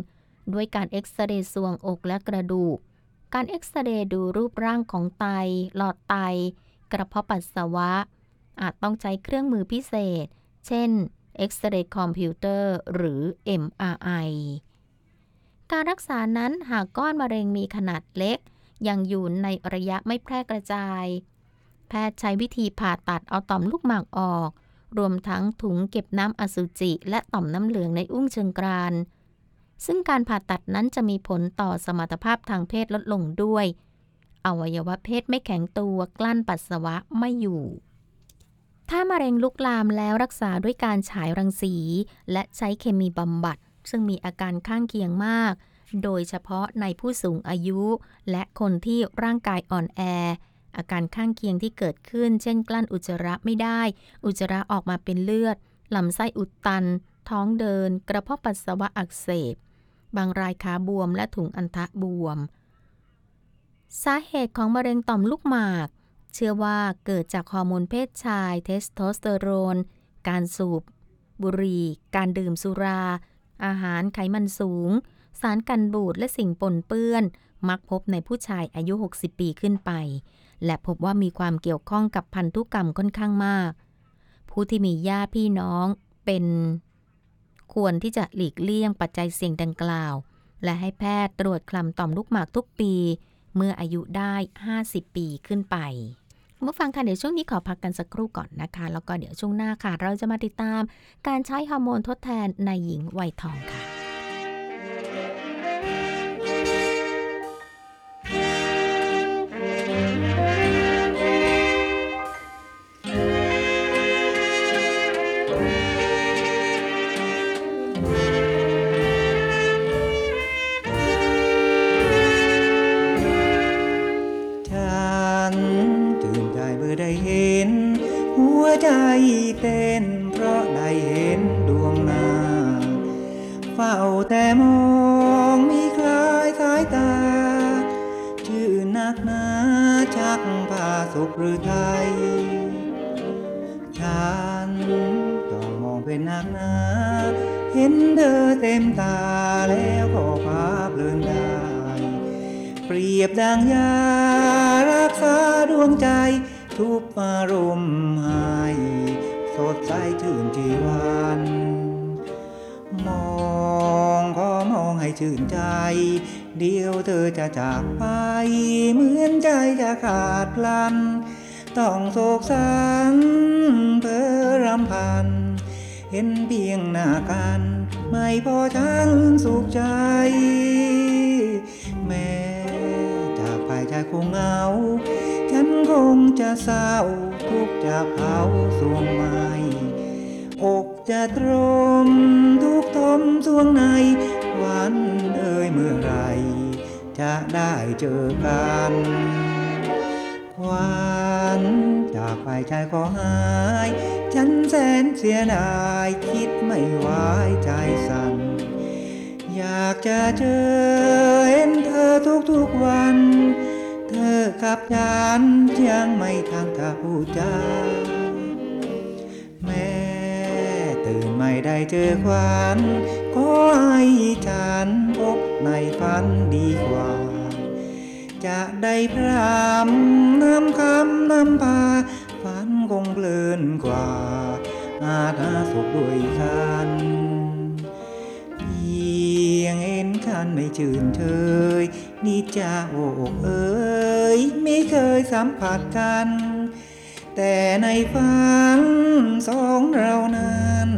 ด้วยการเอ็กซเรย์ซวงอกและกระดูก การเอ็กซเรย์ดูรูปร่างของไต หลอดไต กระเพาะปัสสาวะ อาจต้องใช้เครื่องมือพิเศษ เช่นเอ็กซเรย์คอมพิวเตอร์หรือ MRI การรักษานั้นหากก้อนมะเร็งมีขนาดเล็ก ยังอยู่ในระยะไม่แพร่กระจาย แพทย์ใช้วิธีผ่าตัดเอาต่อมลูกหมากออก รวมทั้งถุงเก็บน้ำอสุจิ และต่อมน้ำเหลืองในอุ้งเชิงกรานซึ่งการผ่าตัดนั้นจะมีผลต่อสมรรถภาพทางเพศลดลงด้วย อวัยวะเพศไม่แข็งตัวกลั้นปัสสาวะไม่อยู่ ถ้ามะเร็งลุกลามแล้วรักษาด้วยการฉายรังสี และใช้เคมีบำบัด ซึ่งมีอาการข้างเคียงมาก โดยเฉพาะในผู้สูงอายุ และคนที่ร่างกายอ่อนแอ อาการข้างเคียงที่เกิดขึ้น เช่น กลั้นอุจจาระไม่ได้ อุจจาระออกมาเป็นเลือดลำไส้อุดตัน ท้องเดิน กระเพาะปัสสาวะอักเสบ บางรายขาบวมและถุงอันทะบวม สาเหตุของมะเร็งต่อมลูกหมาก เชื่อว่าเกิดจากฮอร์โมนเพศชาย เทสโทสเตอโรน การสูบ บุหรี่ การดื่มสุรา อาหารไขมันสูง สารกันบูดและสิ่งปนเปื้อน มักพบในผู้ชายอายุ 60 ปีขึ้นไป และพบว่ามีความเกี่ยวข้องกับพันธุกรรมค่อนข้างมาก ผู้ที่มีญาติพี่น้องเป็นควรที่จะหลีกเลี่ยงปัจจัยเสี่ยงดังกล่าว และให้แพทย์ตรวจคลำต่อมลูกหมากทุกปี เมื่ออายุได้ 50 ปีขึ้นไปเมื่อฟังค่ะ เดี๋ยวช่วงนี้ขอพักกันสักครู่ก่อนนะคะ แล้วก็เดี๋ยวช่วงหน้าค่ะ เราจะมาติดตามการใช้ฮอร์โมนทดแทนในหญิงวัยทองค่ะ เจอกันควันจากไปใจก็หาย ฉันแสนเสียดายคิดไม่ไหวใจสั่น อยากจะเจอเห็นเธอทุกๆวัน เธอกับฉันยังไม่ทันจะพูดจาแม่ตื่นไม่ได้เจอควันขอให้ฉันพบในฝันดีกว่า จะได้พรำนำคำนำพาฝันคงเพลินกว่า อาจหาสุขด้วยกันเพียงเห็นฉันไม่ชื่นเชยนี่จะโอกเอ๋ยไม่เคยสัมผัสกัน แต่ในฝันสองเรานั้น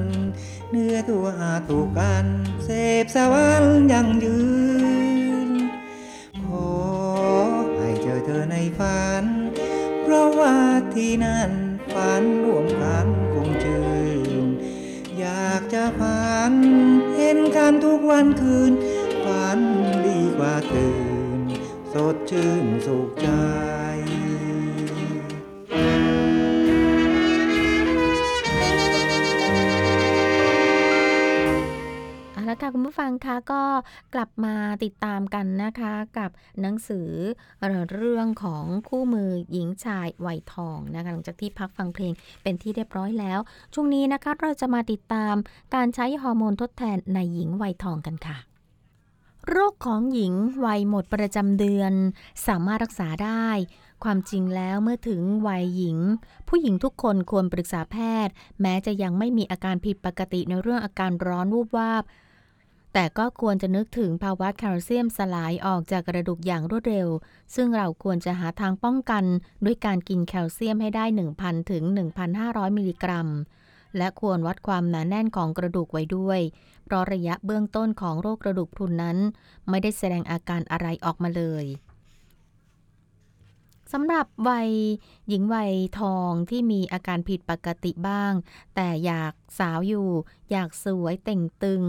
เนื้อตัวอาจถูกกัน เสพสวรรค์ยังยืน อเธอในฝัน เพราะว่าที่นั่นฝันร่วมกันคงชื่น อยากจะฝัน เห็นกันทุกวันคืน ฝันดีกว่าตื่น สดชื่นสุขใจ ละค่ะคุณผู้ฟังคะก็กลับมาติดตามกันนะคะกับหนังสือเรื่องของคู่มือหญิงชายวัยทองนะคะหลังจากที่พักฟังเพลงเป็นที่เรียบร้อยแล้ว ช่วงนี้นะคะเราจะมาติดตามการใช้ฮอร์โมนทดแทนในหญิงวัยทองกันค่ะโรคของหญิงวัยหมดประจำเดือน สามารถรักษาได้ ความจริงแล้วเมื่อถึงวัยหญิง ผู้หญิงทุกคนควรปรึกษาแพทย์ แม้จะยังไม่มีอาการผิดปกติในเรื่องอาการร้อนวูบวาบ แต่ก็ควรจะนึกถึงภาวะแคลเซียมสลายออกจากกระดูกอย่างรวดเร็ว ซึ่งเราควรจะหาทางป้องกันด้วยการกินแคลเซียมให้ได้ 1,000 ถึง 1,500 มิลลิกรัม และควรวัดความหนาแน่นของกระดูกไว้ด้วย เพราะระยะเบื้องต้นของโรคกระดูกพรุนนั้น ไม่ได้แสดงอาการอะไรออกมาเลยสำหรับวัยหญิงวัยทองที่มีอาการผิดปกติบ้าง แต่อยากสาวอยู่ อยากสวยเต่งตึง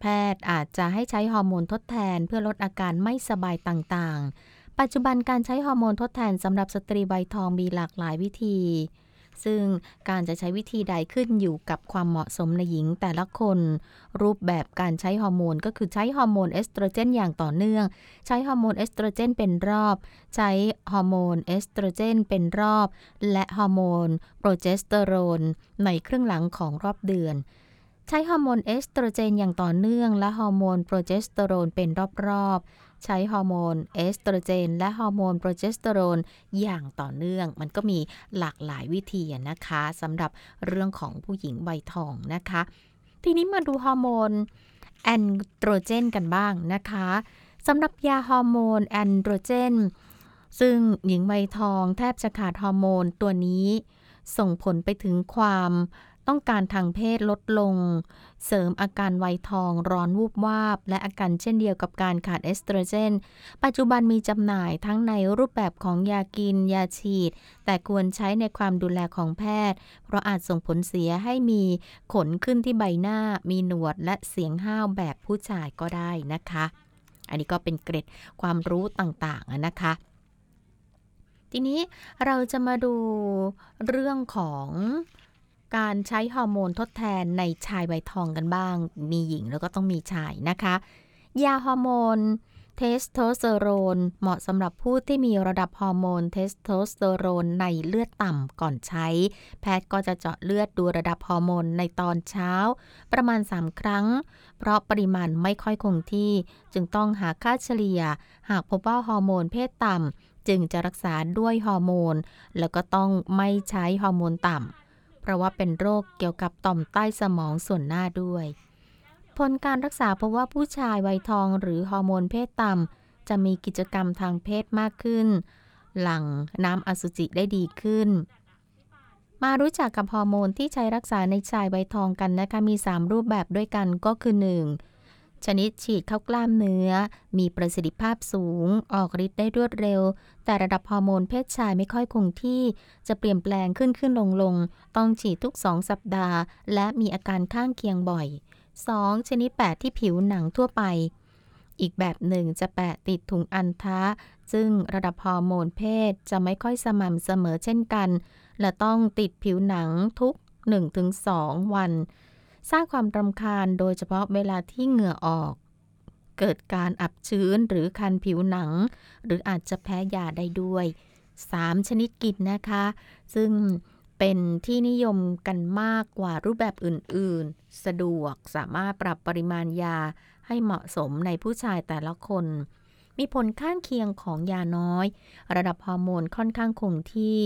แพทย์อาจจะให้ใช้ฮอร์โมนทดแทนเพื่อลดอาการไม่สบายต่างๆ ปัจจุบันการใช้ฮอร์โมนทดแทนสำหรับสตรีวัยทองมีหลากหลายวิธี ซึ่งการจะใช้วิธีใดขึ้นอยู่กับความเหมาะสมในหญิงแต่ละคน รูปแบบการใช้ฮอร์โมนก็คือใช้ฮอร์โมนเอสโตรเจนอย่างต่อเนื่อง ใช้ฮอร์โมนเอสโตรเจนเป็นรอบ ใช้ฮอร์โมนเอสโตรเจนเป็นรอบ และฮอร์โมนโปรเจสเตอโรนในครึ่งหลังของรอบเดือน ใช้ฮอร์โมนเอสโตรเจนอย่างต่อเนื่อง และฮอร์โมนโปรเจสเตอโรนเป็นรอบๆ ใช้ฮอร์โมนเอสโตรเจน และฮอร์โมนโปรเจสเตอโรนอย่างต่อเนื่อง มันก็มีหลากหลายวิธีนะคะสำหรับเรื่องของผู้หญิงวัยทองนะคะ ทีนี้มาดูฮอร์โมนแอนโดรเจนกันบ้างนะคะสำหรับยาฮอร์โมนแอนโดรเจน ซึ่งหญิงใบทองแทบจะขาดฮอร์โมนตัวนี้ ส่งผลไปถึงความ ต้องการทางเพศลดลง เสริมอาการไวทองร้อนวูบวาบ และอาการเช่นเดียวกับการขาดเอสโตรเจน ปัจจุบันมีจำหน่ายทั้งในรูปแบบของยากิน ยาฉีด แต่ควรใช้ในความดูแลของแพทย์ เพราะอาจส่งผลเสียให้มีขนขึ้นที่ใบหน้า มีหนวดและเสียงห้าวแบบผู้ชายก็ได้นะคะ อันนี้ก็เป็นเกร็ดความรู้ต่างๆนะคะทีนี้เราจะมาดูเรื่องของ การใช้ฮอร์โมนทดแทนในชายวัยทองกันบ้าง มีหญิงแล้วก็ต้องมีชายนะคะ ยาฮอร์โมนเทสโทสเตอโรนเหมาะสำหรับผู้ที่มีระดับฮอร์โมนเทสโทสเตอโรนในเลือดต่ำก่อนใช้ แพทย์ก็จะเจาะเลือดดูระดับฮอร์โมนในตอนเช้า ประมาณ 3 ครั้ง เพราะปริมาณไม่ค่อยคงที่ จึงต้องหาค่าเฉลี่ย หากพบว่าฮอร์โมนเพศต่ำจึงจะรักษาด้วยฮอร์โมน แล้วก็ต้องไม่ใช่ฮอร์โมนต่ำ เพราะว่าเป็นโรคเกี่ยวกับต่อมใต้สมองส่วนหน้าด้วย ผลการรักษาพบว่าผู้ชายวัยทองหรือฮอร์โมนเพศต่ำจะมีกิจกรรมทางเพศมากขึ้น หลังน้ำอสุจิได้ดีขึ้น มารู้จักกับฮอร์โมนที่ใช้รักษาในชายวัยทองกันนะคะมี 3 รูปแบบด้วยกันก็คือ 1. ชนิดฉีดเข้ากล้ามเนื้อ มีประสิทธิภาพสูง ออกฤทธิ์ได้รวดเร็ว แต่ระดับฮอร์โมนเพศชายไม่ค่อยคงที่ จะเปลี่ยนแปลงขึ้นขึ้นลงลง ต้องฉีดทุก 2 สัปดาห์ และมีอาการข้างเคียงบ่อย 2. ชนิดแปะที่ผิวหนังทั่วไป อีกแบบหนึ่งจะแปะติดถุงอันทะ ซึ่งระดับฮอร์โมนเพศจะไม่ค่อยสม่ำเสมอเช่นกัน และต้องติดผิวหนังทุก 1-2 วัน สร้างความรำคาญโดยเฉพาะเวลาที่เหงื่อออก เกิดการอับชื้นหรือคันผิวหนัง หรืออาจจะแพ้ยาได้ด้วย 3 ชนิดกินนะคะ ซึ่งเป็นที่นิยมกันมากกว่ารูปแบบอื่น ๆ สะดวกสามารถปรับปริมาณยาให้เหมาะสมในผู้ชายแต่ละคน มีผลข้างเคียงของยาน้อย ระดับฮอร์โมนค่อนข้างคงที่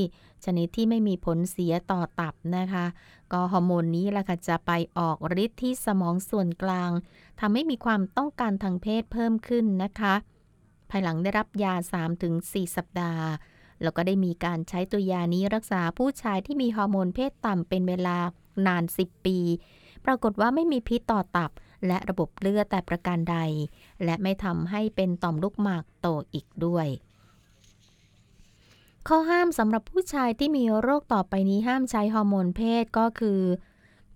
ชนิดที่ไม่มีผลเสียต่อตับนะคะ ก็ฮอร์โมนนี้แหละค่ะจะไปออกฤทธิ์ที่สมองส่วนกลางทำให้มีความต้องการทางเพศเพิ่มขึ้นนะคะ ภายหลังได้รับยา 3-4 สัปดาห์ แล้วก็ได้มีการใช้ตัวยานี้รักษาผู้ชายที่มีฮอร์โมนเพศต่ำเป็นเวลานาน 10 ปี ปรากฏว่าไม่มีพิษต่อตับและระบบเลือดแต่ประการใด และไม่ทำให้เป็นต่อมลูกหมากโตอีกด้วย ข้อห้ามสำหรับผู้ชายที่มีโรคต่อไปนี้ห้ามใช้ฮอร์โมนเพศก็คือ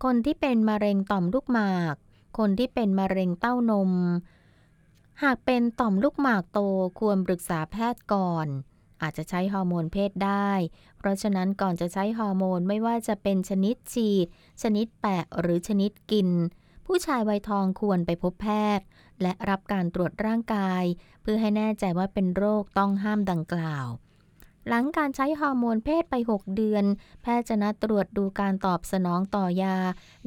คนที่เป็นมะเร็งต่อมลูกหมาก คนที่เป็นมะเร็งเต้านม หากเป็นต่อมลูกหมากโตควรปรึกษาแพทย์ก่อน อาจจะใช้ฮอร์โมนเพศได้ เพราะฉะนั้นก่อนจะใช้ฮอร์โมนไม่ว่าจะเป็นชนิดฉีด ชนิดแปะหรือชนิดกิน ผู้ชายวัยทองควรไปพบแพทย์ และรับการตรวจร่างกาย เพื่อให้แน่ใจว่าเป็นโรคต้องห้ามดังกล่าว หลังการใช้ฮอร์โมนเพศไป 6 เดือน แพทย์จะนัดตรวจดูการตอบสนองต่อยา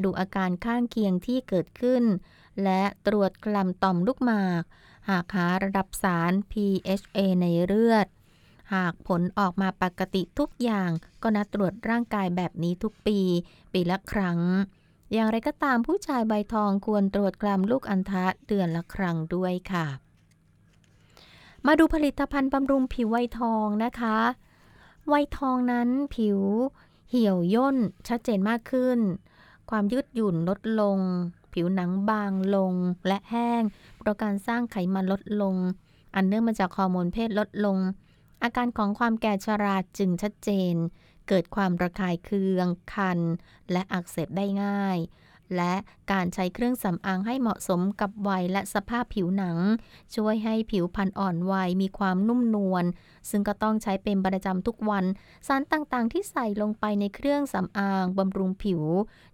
ดูอาการข้างเคียงที่เกิดขึ้น และตรวจกล่ำต่อมลูกหมาก หากหาระดับสาร PHA ในเลือด หากผลออกมาปกติทุกอย่าง ก็นัดตรวจร่างกายแบบนี้ทุกปี ปีละครั้ง อย่างไรก็ตามผู้ชายใบทองควรตรวจกลัมลูกอัณฑะเดือนละครั้งด้วยค่ะ มาดูผลิตภัณฑ์บำรุงผิวไวทองนะคะ ไวทองนั้นผิวเหี่ยวย่นชัดเจนมากขึ้น ความยืดหยุ่นลดลง ผิวหนังบางลงและแห้ง เพราะการสร้างไขมันลดลง อันเนื่องมาจากฮอร์โมนเพศลดลง อาการของความแก่ชราจึงชัดเจน เกิดความระคายเคือง คัน และอักเสบได้ง่าย และการใช้เครื่องสำอางให้เหมาะสมกับวัยและสภาพผิวหนัง ช่วยให้ผิวพรรณอ่อนวัยมีความนุ่มนวล ซึ่งก็ต้องใช้เป็นประจำทุกวัน สารต่างๆ ที่ใส่ลงไปในเครื่องสำอางบำรุงผิว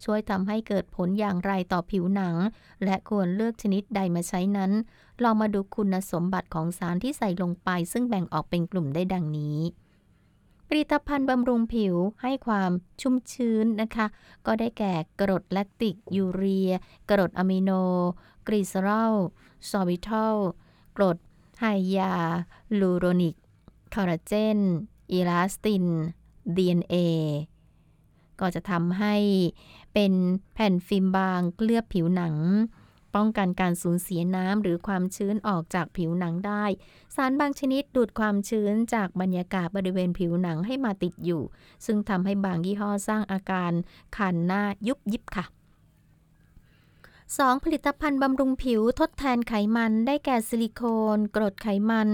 ช่วยทำให้เกิดผลอย่างไรต่อผิวหนัง และควรเลือกชนิดใดมาใช้นั้น ลองมาดูคุณสมบัติของสารที่ใส่ลงไป ซึ่งแบ่งออกเป็นกลุ่มได้ดังนี้ ผลิตภัณฑ์บำรุงผิวให้ความชุ่มชื้นนะคะ ก็ได้แก่กรดแลคติก ยูเรีย กรดอะมิโน กลีเซอรอลซอร์บิทอลกรดไฮยา ลูโรนิก คอลลาเจน อีลาสติน DNA ก็จะทำให้เป็นแผ่นฟิล์มบางเคลือบผิวหนัง ป้องกันการสูญเสียน้ำหรือความชื้นออกจากผิวหนังได้ สารบางชนิดดูดความชื้นจากบรรยากาศบริเวณผิวหนังให้มาติดอยู่ ซึ่งทำให้บางยี่ห้อสร้างอาการคันหน้ายุบยิบค่ะ 2. ผลิตภัณฑ์บำรุงผิวทดแทนไขมันได้แก่ซิลิโคนกรดไขมัน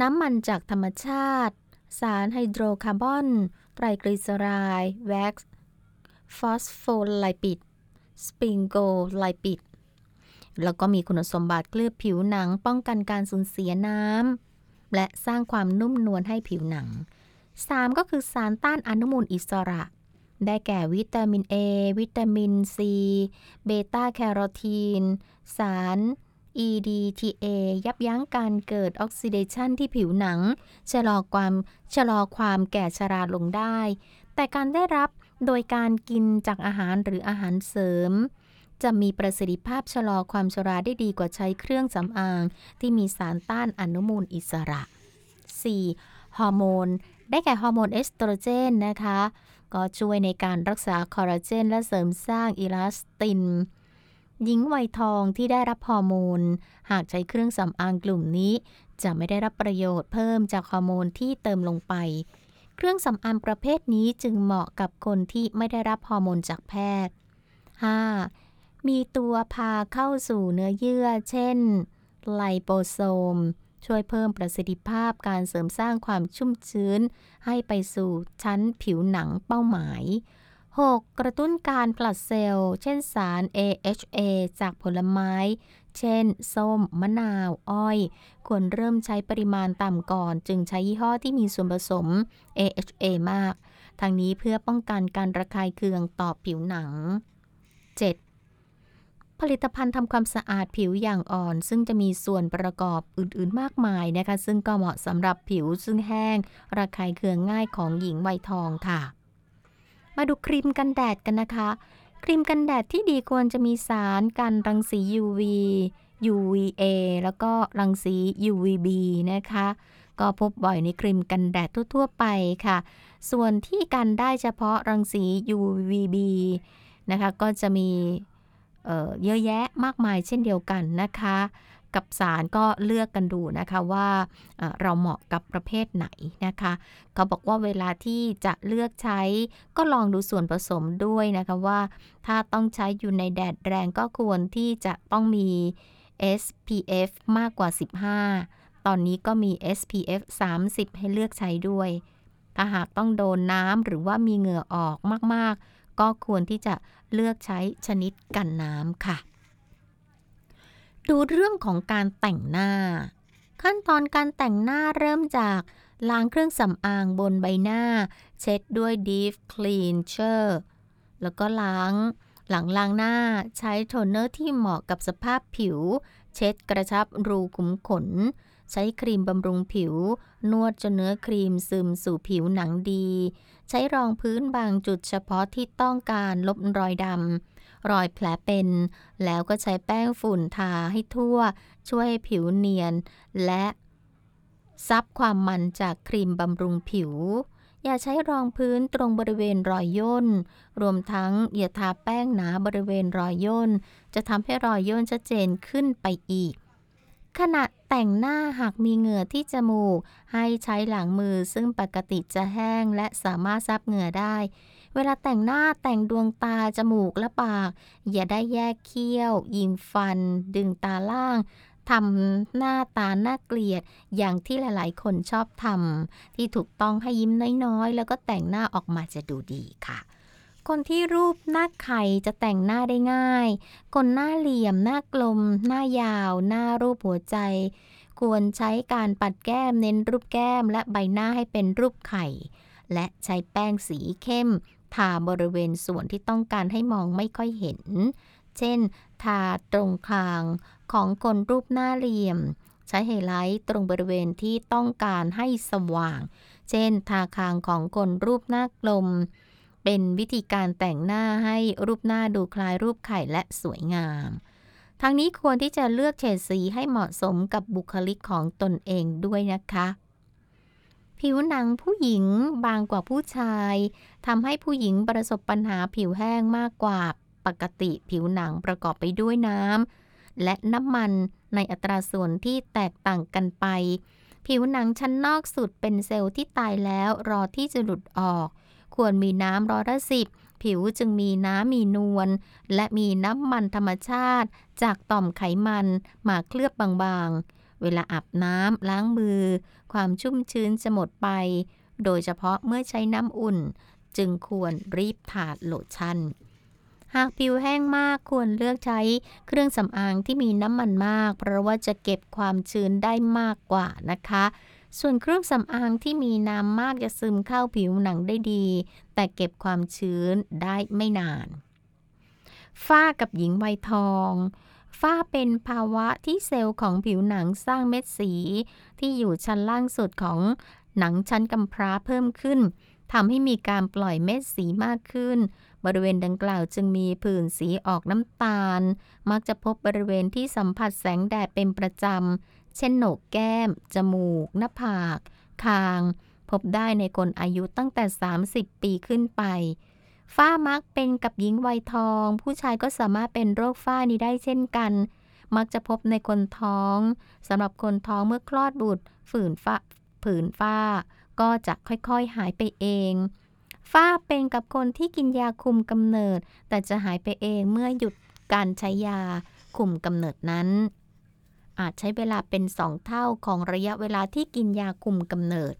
น้ำมันจากธรรมชาติ สารไฮโดรคาร์บอน ไตรกลีเซอไรด์ wax phospholipid sphingolipid แล้วก็มีคุณสมบัติเคลือบผิวหนัง ป้องกันการสูญเสียน้ำและสร้างความนุ่มนวลให้ผิวหนัง 3. ก็คือสารต้านอนุมูลอิสระ ได้แก่วิตามิน A วิตามิน C เบต้าแคโรทีน สาร EDTA ยับยั้งการเกิดออกซิเดชันที่ผิวหนัง ชะลอความชะลอความแก่ชราลงได้ แต่การได้รับโดยการกินจากอาหารหรืออาหารเสริม จะมีประสิทธิภาพชะลอความชราได้ดีกว่าใช้เครื่องสำอาง ที่มีสารต้านอนุมูลอิสระ 4. ฮอร์โมน ได้แก่ฮอร์โมนเอสโตรเจนนะคะ ก็ช่วยในการรักษาคอลลาเจน และเสริมสร้างอิลาสติน หญิงวัยทองที่ได้รับฮอร์โมน หากใช้เครื่องสำอางกลุ่มนี้ จะไม่ได้รับประโยชน์เพิ่มจากฮอร์โมนที่เติมลงไป เครื่องสำอางประเภทนี้จึงเหมาะกับคนที่ไม่ได้รับฮอร์โมนจากแพทย์ 5. มีตัวพาเข้าสู่เนื้อเยื่อ เช่น ไลโปโซม ช่วยเพิ่มประสิทธิภาพการเสริมสร้างความชุ่มชื้น ให้ไปสู่ชั้นผิวหนังเป้าหมาย 6. กระตุ้นการผลัดเซลล์ เช่นสาร AHA จากผลไม้ เช่น ส้ม มะนาว อ้อย ควรเริ่มใช้ปริมาณต่ำก่อน จึงใช้ยี่ห้อที่มีส่วนผสม AHA มาก ทางนี้เพื่อป้องกันการระคายเคืองต่อผิวหนัง 7. ผลิตภัณฑ์ทำความสะอาดผิวอย่างอ่อน ซึ่งจะมีส่วนประกอบอื่นๆมากมายนะคะ ซึ่งก็เหมาะสำหรับผิวซึ่งแห้ง ระคายเคืองง่ายของหญิงวัยทองค่ะ มาดูครีมกันแดดกันนะคะ ครีมกันแดดที่ดีควรจะมีสารกันรังสี UV UVA แล้วก็รังสี UVB นะคะ ก็พบบ่อยในครีมกันแดดทั่ว ๆ ไปค่ะ ส่วนที่กันได้เฉพาะรังสี UVB นะคะ ก็จะมี เยอะแยะมากมายเช่นเดียวกันนะคะ กับสารก็เลือกกันดูนะคะว่าเอ่อเราเหมาะกับประเภทไหนนะคะเขาบอกว่าเวลาที่จะเลือกใช้ก็ลองดูส่วนผสมด้วยนะคะว่าถ้าต้องใช้อยู่ในแดดแรงก็ควรที่จะต้องมี SPF มากกว่า 15 ตอนนี้ก็มี SPF 30 ให้เลือกใช้ด้วย ถ้าหากต้องโดนน้ำหรือว่ามีเหงื่อออกมากๆ ก็ควรที่จะเลือกใช้ชนิดกันน้ำค่ะ ดูเรื่องของการแต่งหน้า ขั้นตอนการแต่งหน้าเริ่มจากล้างเครื่องสำอางบนใบหน้า เช็ดด้วย Deep Cleanser แล้วก็ล้าง หลังล้างหน้าใช้โทนเนอร์ที่เหมาะกับสภาพผิว เช็ดกระชับรูขุมขน ใช้ครีมบำรุงผิว นวดจนเนื้อครีมซึมสู่ผิวหนังดี ใช้รองพื้นบางจุดเฉพาะที่ต้องการลบรอยดำรอยแผลเป็น แล้วก็ใช้แป้งฝุ่นทาให้ทั่ว ช่วยให้ผิวเนียน และซับความมันจากครีมบำรุงผิว อย่าใช้รองพื้นตรงบริเวณรอยย่น รวมทั้งอย่าทาแป้งหนาบริเวณรอยย่น จะทำให้รอยย่นชัดเจนขึ้นไปอีก ขณะแต่งหน้าหากมีเหงื่อที่จมูก ให้ใช้หลังมือซึ่งปกติจะแห้งและสามารถซับเหงื่อได้ เวลาแต่งหน้าแต่งดวงตาจมูกและปาก อย่าได้แยกเขี้ยว ยิงฟัน ดึงตาล่างทำหน้าตาหน่าเกลียดอย่างที่หลาย ๆ คนชอบทำที่ถูกต้องให้ยิ้มน้อย ๆ แล้วก็แต่งหน้าออกมาจะดูดีค่ะ คนที่รูปหน้าไข่จะแต่งหน้าได้ง่าย คนหน้าเหลี่ยม หน้ากลม หน้ายาว หน้ารูปหัวใจ ควรใช้การปัดแก้มเน้นรูปแก้มและใบหน้าให้เป็นรูปไข่ และใช้แป้งสีเข้ม ทาบริเวณส่วนที่ต้องการให้มองไม่ค่อยเห็น เช่น ทาตรงคางของคนรูปหน้าเหลี่ยม ใช้ไฮไลท์ตรงบริเวณที่ต้องการให้สว่าง เช่น ทาคางของคนรูปหน้ากลม เป็นวิธีการแต่งหน้าให้รูปหน้าดูคล้ายรูปไข่และสวยงามทางนี้ควรที่จะเลือกเฉดสีให้เหมาะสมกับบุคลิกของตนเองด้วยนะคะ ผิวหนังผู้หญิงบางกว่าผู้ชายทำให้ผู้หญิงประสบปัญหาผิวแห้งมากกว่าปกติผิวหนังประกอบไปด้วยน้ำและน้ำมันในอัตราส่วนที่แตกต่างกันไป ผิวหนังชั้นนอกสุดเป็นเซลล์ที่ตายแล้วรอที่จะหลุดออก ควรมีน้ำร้อยละสิบผิวจึงมีน้ำมีนวลและมีน้ำมันธรรมชาติ จากต่อมไขมันมาเคลือบบางๆ เวลาอาบน้ำล้างมือ ความชุ่มชื้นจะหมดไป โดยเฉพาะเมื่อใช้น้ำอุ่น จึงควรรีบทาโลชั่น หากผิวแห้งมากควรเลือกใช้เครื่องสำอางที่มีน้ำมันมาก เพราะว่าจะเก็บความชื้นได้มากกว่านะคะ ส่วนเครื่องสำอางที่มีน้ำมากจะซึมเข้าผิวหนังได้ดี แต่เก็บความชื้นได้ไม่นาน ฝ้ากับหญิงวัยทองฝ้าเป็นภาวะที่เซลล์ของผิวหนังสร้างเม็ดสี ที่อยู่ชั้นล่างสุดของหนังชั้นกำพร้าเพิ่มขึ้นทำให้มีการปล่อยเม็ดสีมากขึ้น บริเวณดังกล่าวจึงมีผื่นสีออกน้ำตาล มักจะพบบริเวณที่สัมผัสแสงแดดเป็นประจำ เช่นโหนกแก้ม จมูก หน้าผาก คาง พบได้ในคนอายุตั้งแต่ 30 ปีขึ้นไป ฝ้ามักเป็นกับหญิงวัยทอง ผู้ชายก็สามารถเป็นโรคฝ้านี้ได้เช่นกัน มักจะพบในคนท้องสำหรับคนท้องเมื่อคลอดบุตรฝืนฝ้าผืนฝ้า ก็จะค่อยๆหายไปเองฝ้าเป็นกับคนที่กินยาคุมกำเนิด แต่จะหายไปเองเมื่อหยุดการใช้ยาคุมกำเนิดนั้น อาจใช้เวลาเป็นสองเท่าของระยะเวลาที่กินยาคุมกำเนิด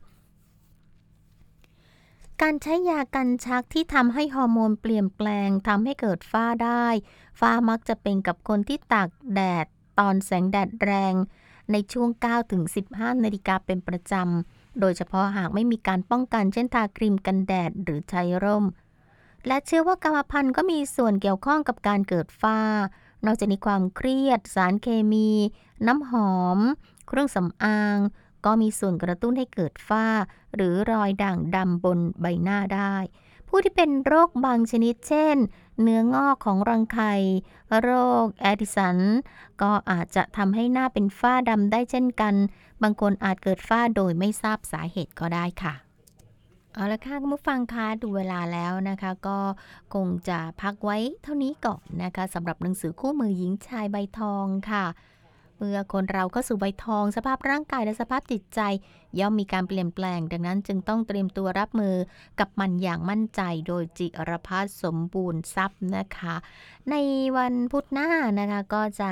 การใช้ยากันชักที่ทำให้ฮอร์โมนเปลี่ยนแปลงทำให้เกิดฝ้าได้ ฝ้ามักจะเป็นกับคนที่ตากแดด ตอนแสงแดดแรง ในช่วง 9-15 นาฬิกาเป็นประจำ โดยเฉพาะหากไม่มีการป้องกันเช่นทาครีมกันแดดหรือใช้ร่ม และเชื่อว่ากรรมพันธุ์ก็มีส่วนเกี่ยวข้องกับการเกิดฝ้านอกจากนี้ความเครียด สารเคมี น้ำหอม เครื่องสำอาง ก็มีส่วนกระตุ้นให้เกิดฝ้า หรือรอยด่างดำบนใบหน้าได้ ผู้ที่เป็นโรคบางชนิดเช่น เนื้องอกของรังไข่ โรคแอดิสัน ก็อาจจะทำให้หน้าเป็นฝ้าดำได้เช่นกัน บางคนอาจเกิดฝ้าโดยไม่ทราบสาเหตุก็ได้ค่ะเอาละค่ะคุณผู้ฟังคะดูเวลาแล้วนะคะ ก็คงจะพักไว้เท่านี้ก่อนนะคะสำหรับหนังสือคู่มือหญิงชายใบทองค่ะ เมื่อคนเราเข้าสู่ใบทองสภาพร่างกายและสภาพจิตใจย่อมมีการเปลี่ยนแปลง ดังนั้นจึงต้องเตรียมตัวรับมือกับมันอย่างมั่นใจโดยจิรพัฒน์สมบูรณ์ทรัพย์นะคะ ในวันพุธหน้านะคะก็จะ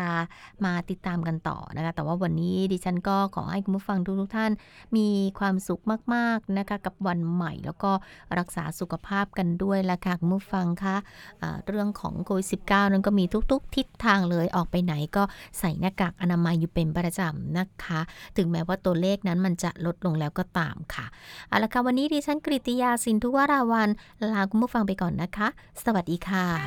มาติดตามกันต่อนะคะ แต่ว่าวันนี้ดิฉันก็ขอให้คุณผู้ฟังทุกๆท่าน มีความสุขมากๆนะคะกับวันใหม่ แล้วก็รักษาสุขภาพกันด้วยละค่ะคุณผู้ฟังคะอ่าเรื่องของโควิด -19 นั้นก็มีทุกๆ ทิศทางเลยออกไปไหนก็ใส่หน้ากากอนามัยอยู่เป็นประจำนะคะ ถึงแม้ว่าตัวเลขนั้นมันจะลดลงแล้วก็ตามค่ะเอาละค่ะวันนี้ดิฉันกริติยาสินทุวราวันลาคุณผู้ฟังไปก่อนนะคะ สวัสดีค่ะ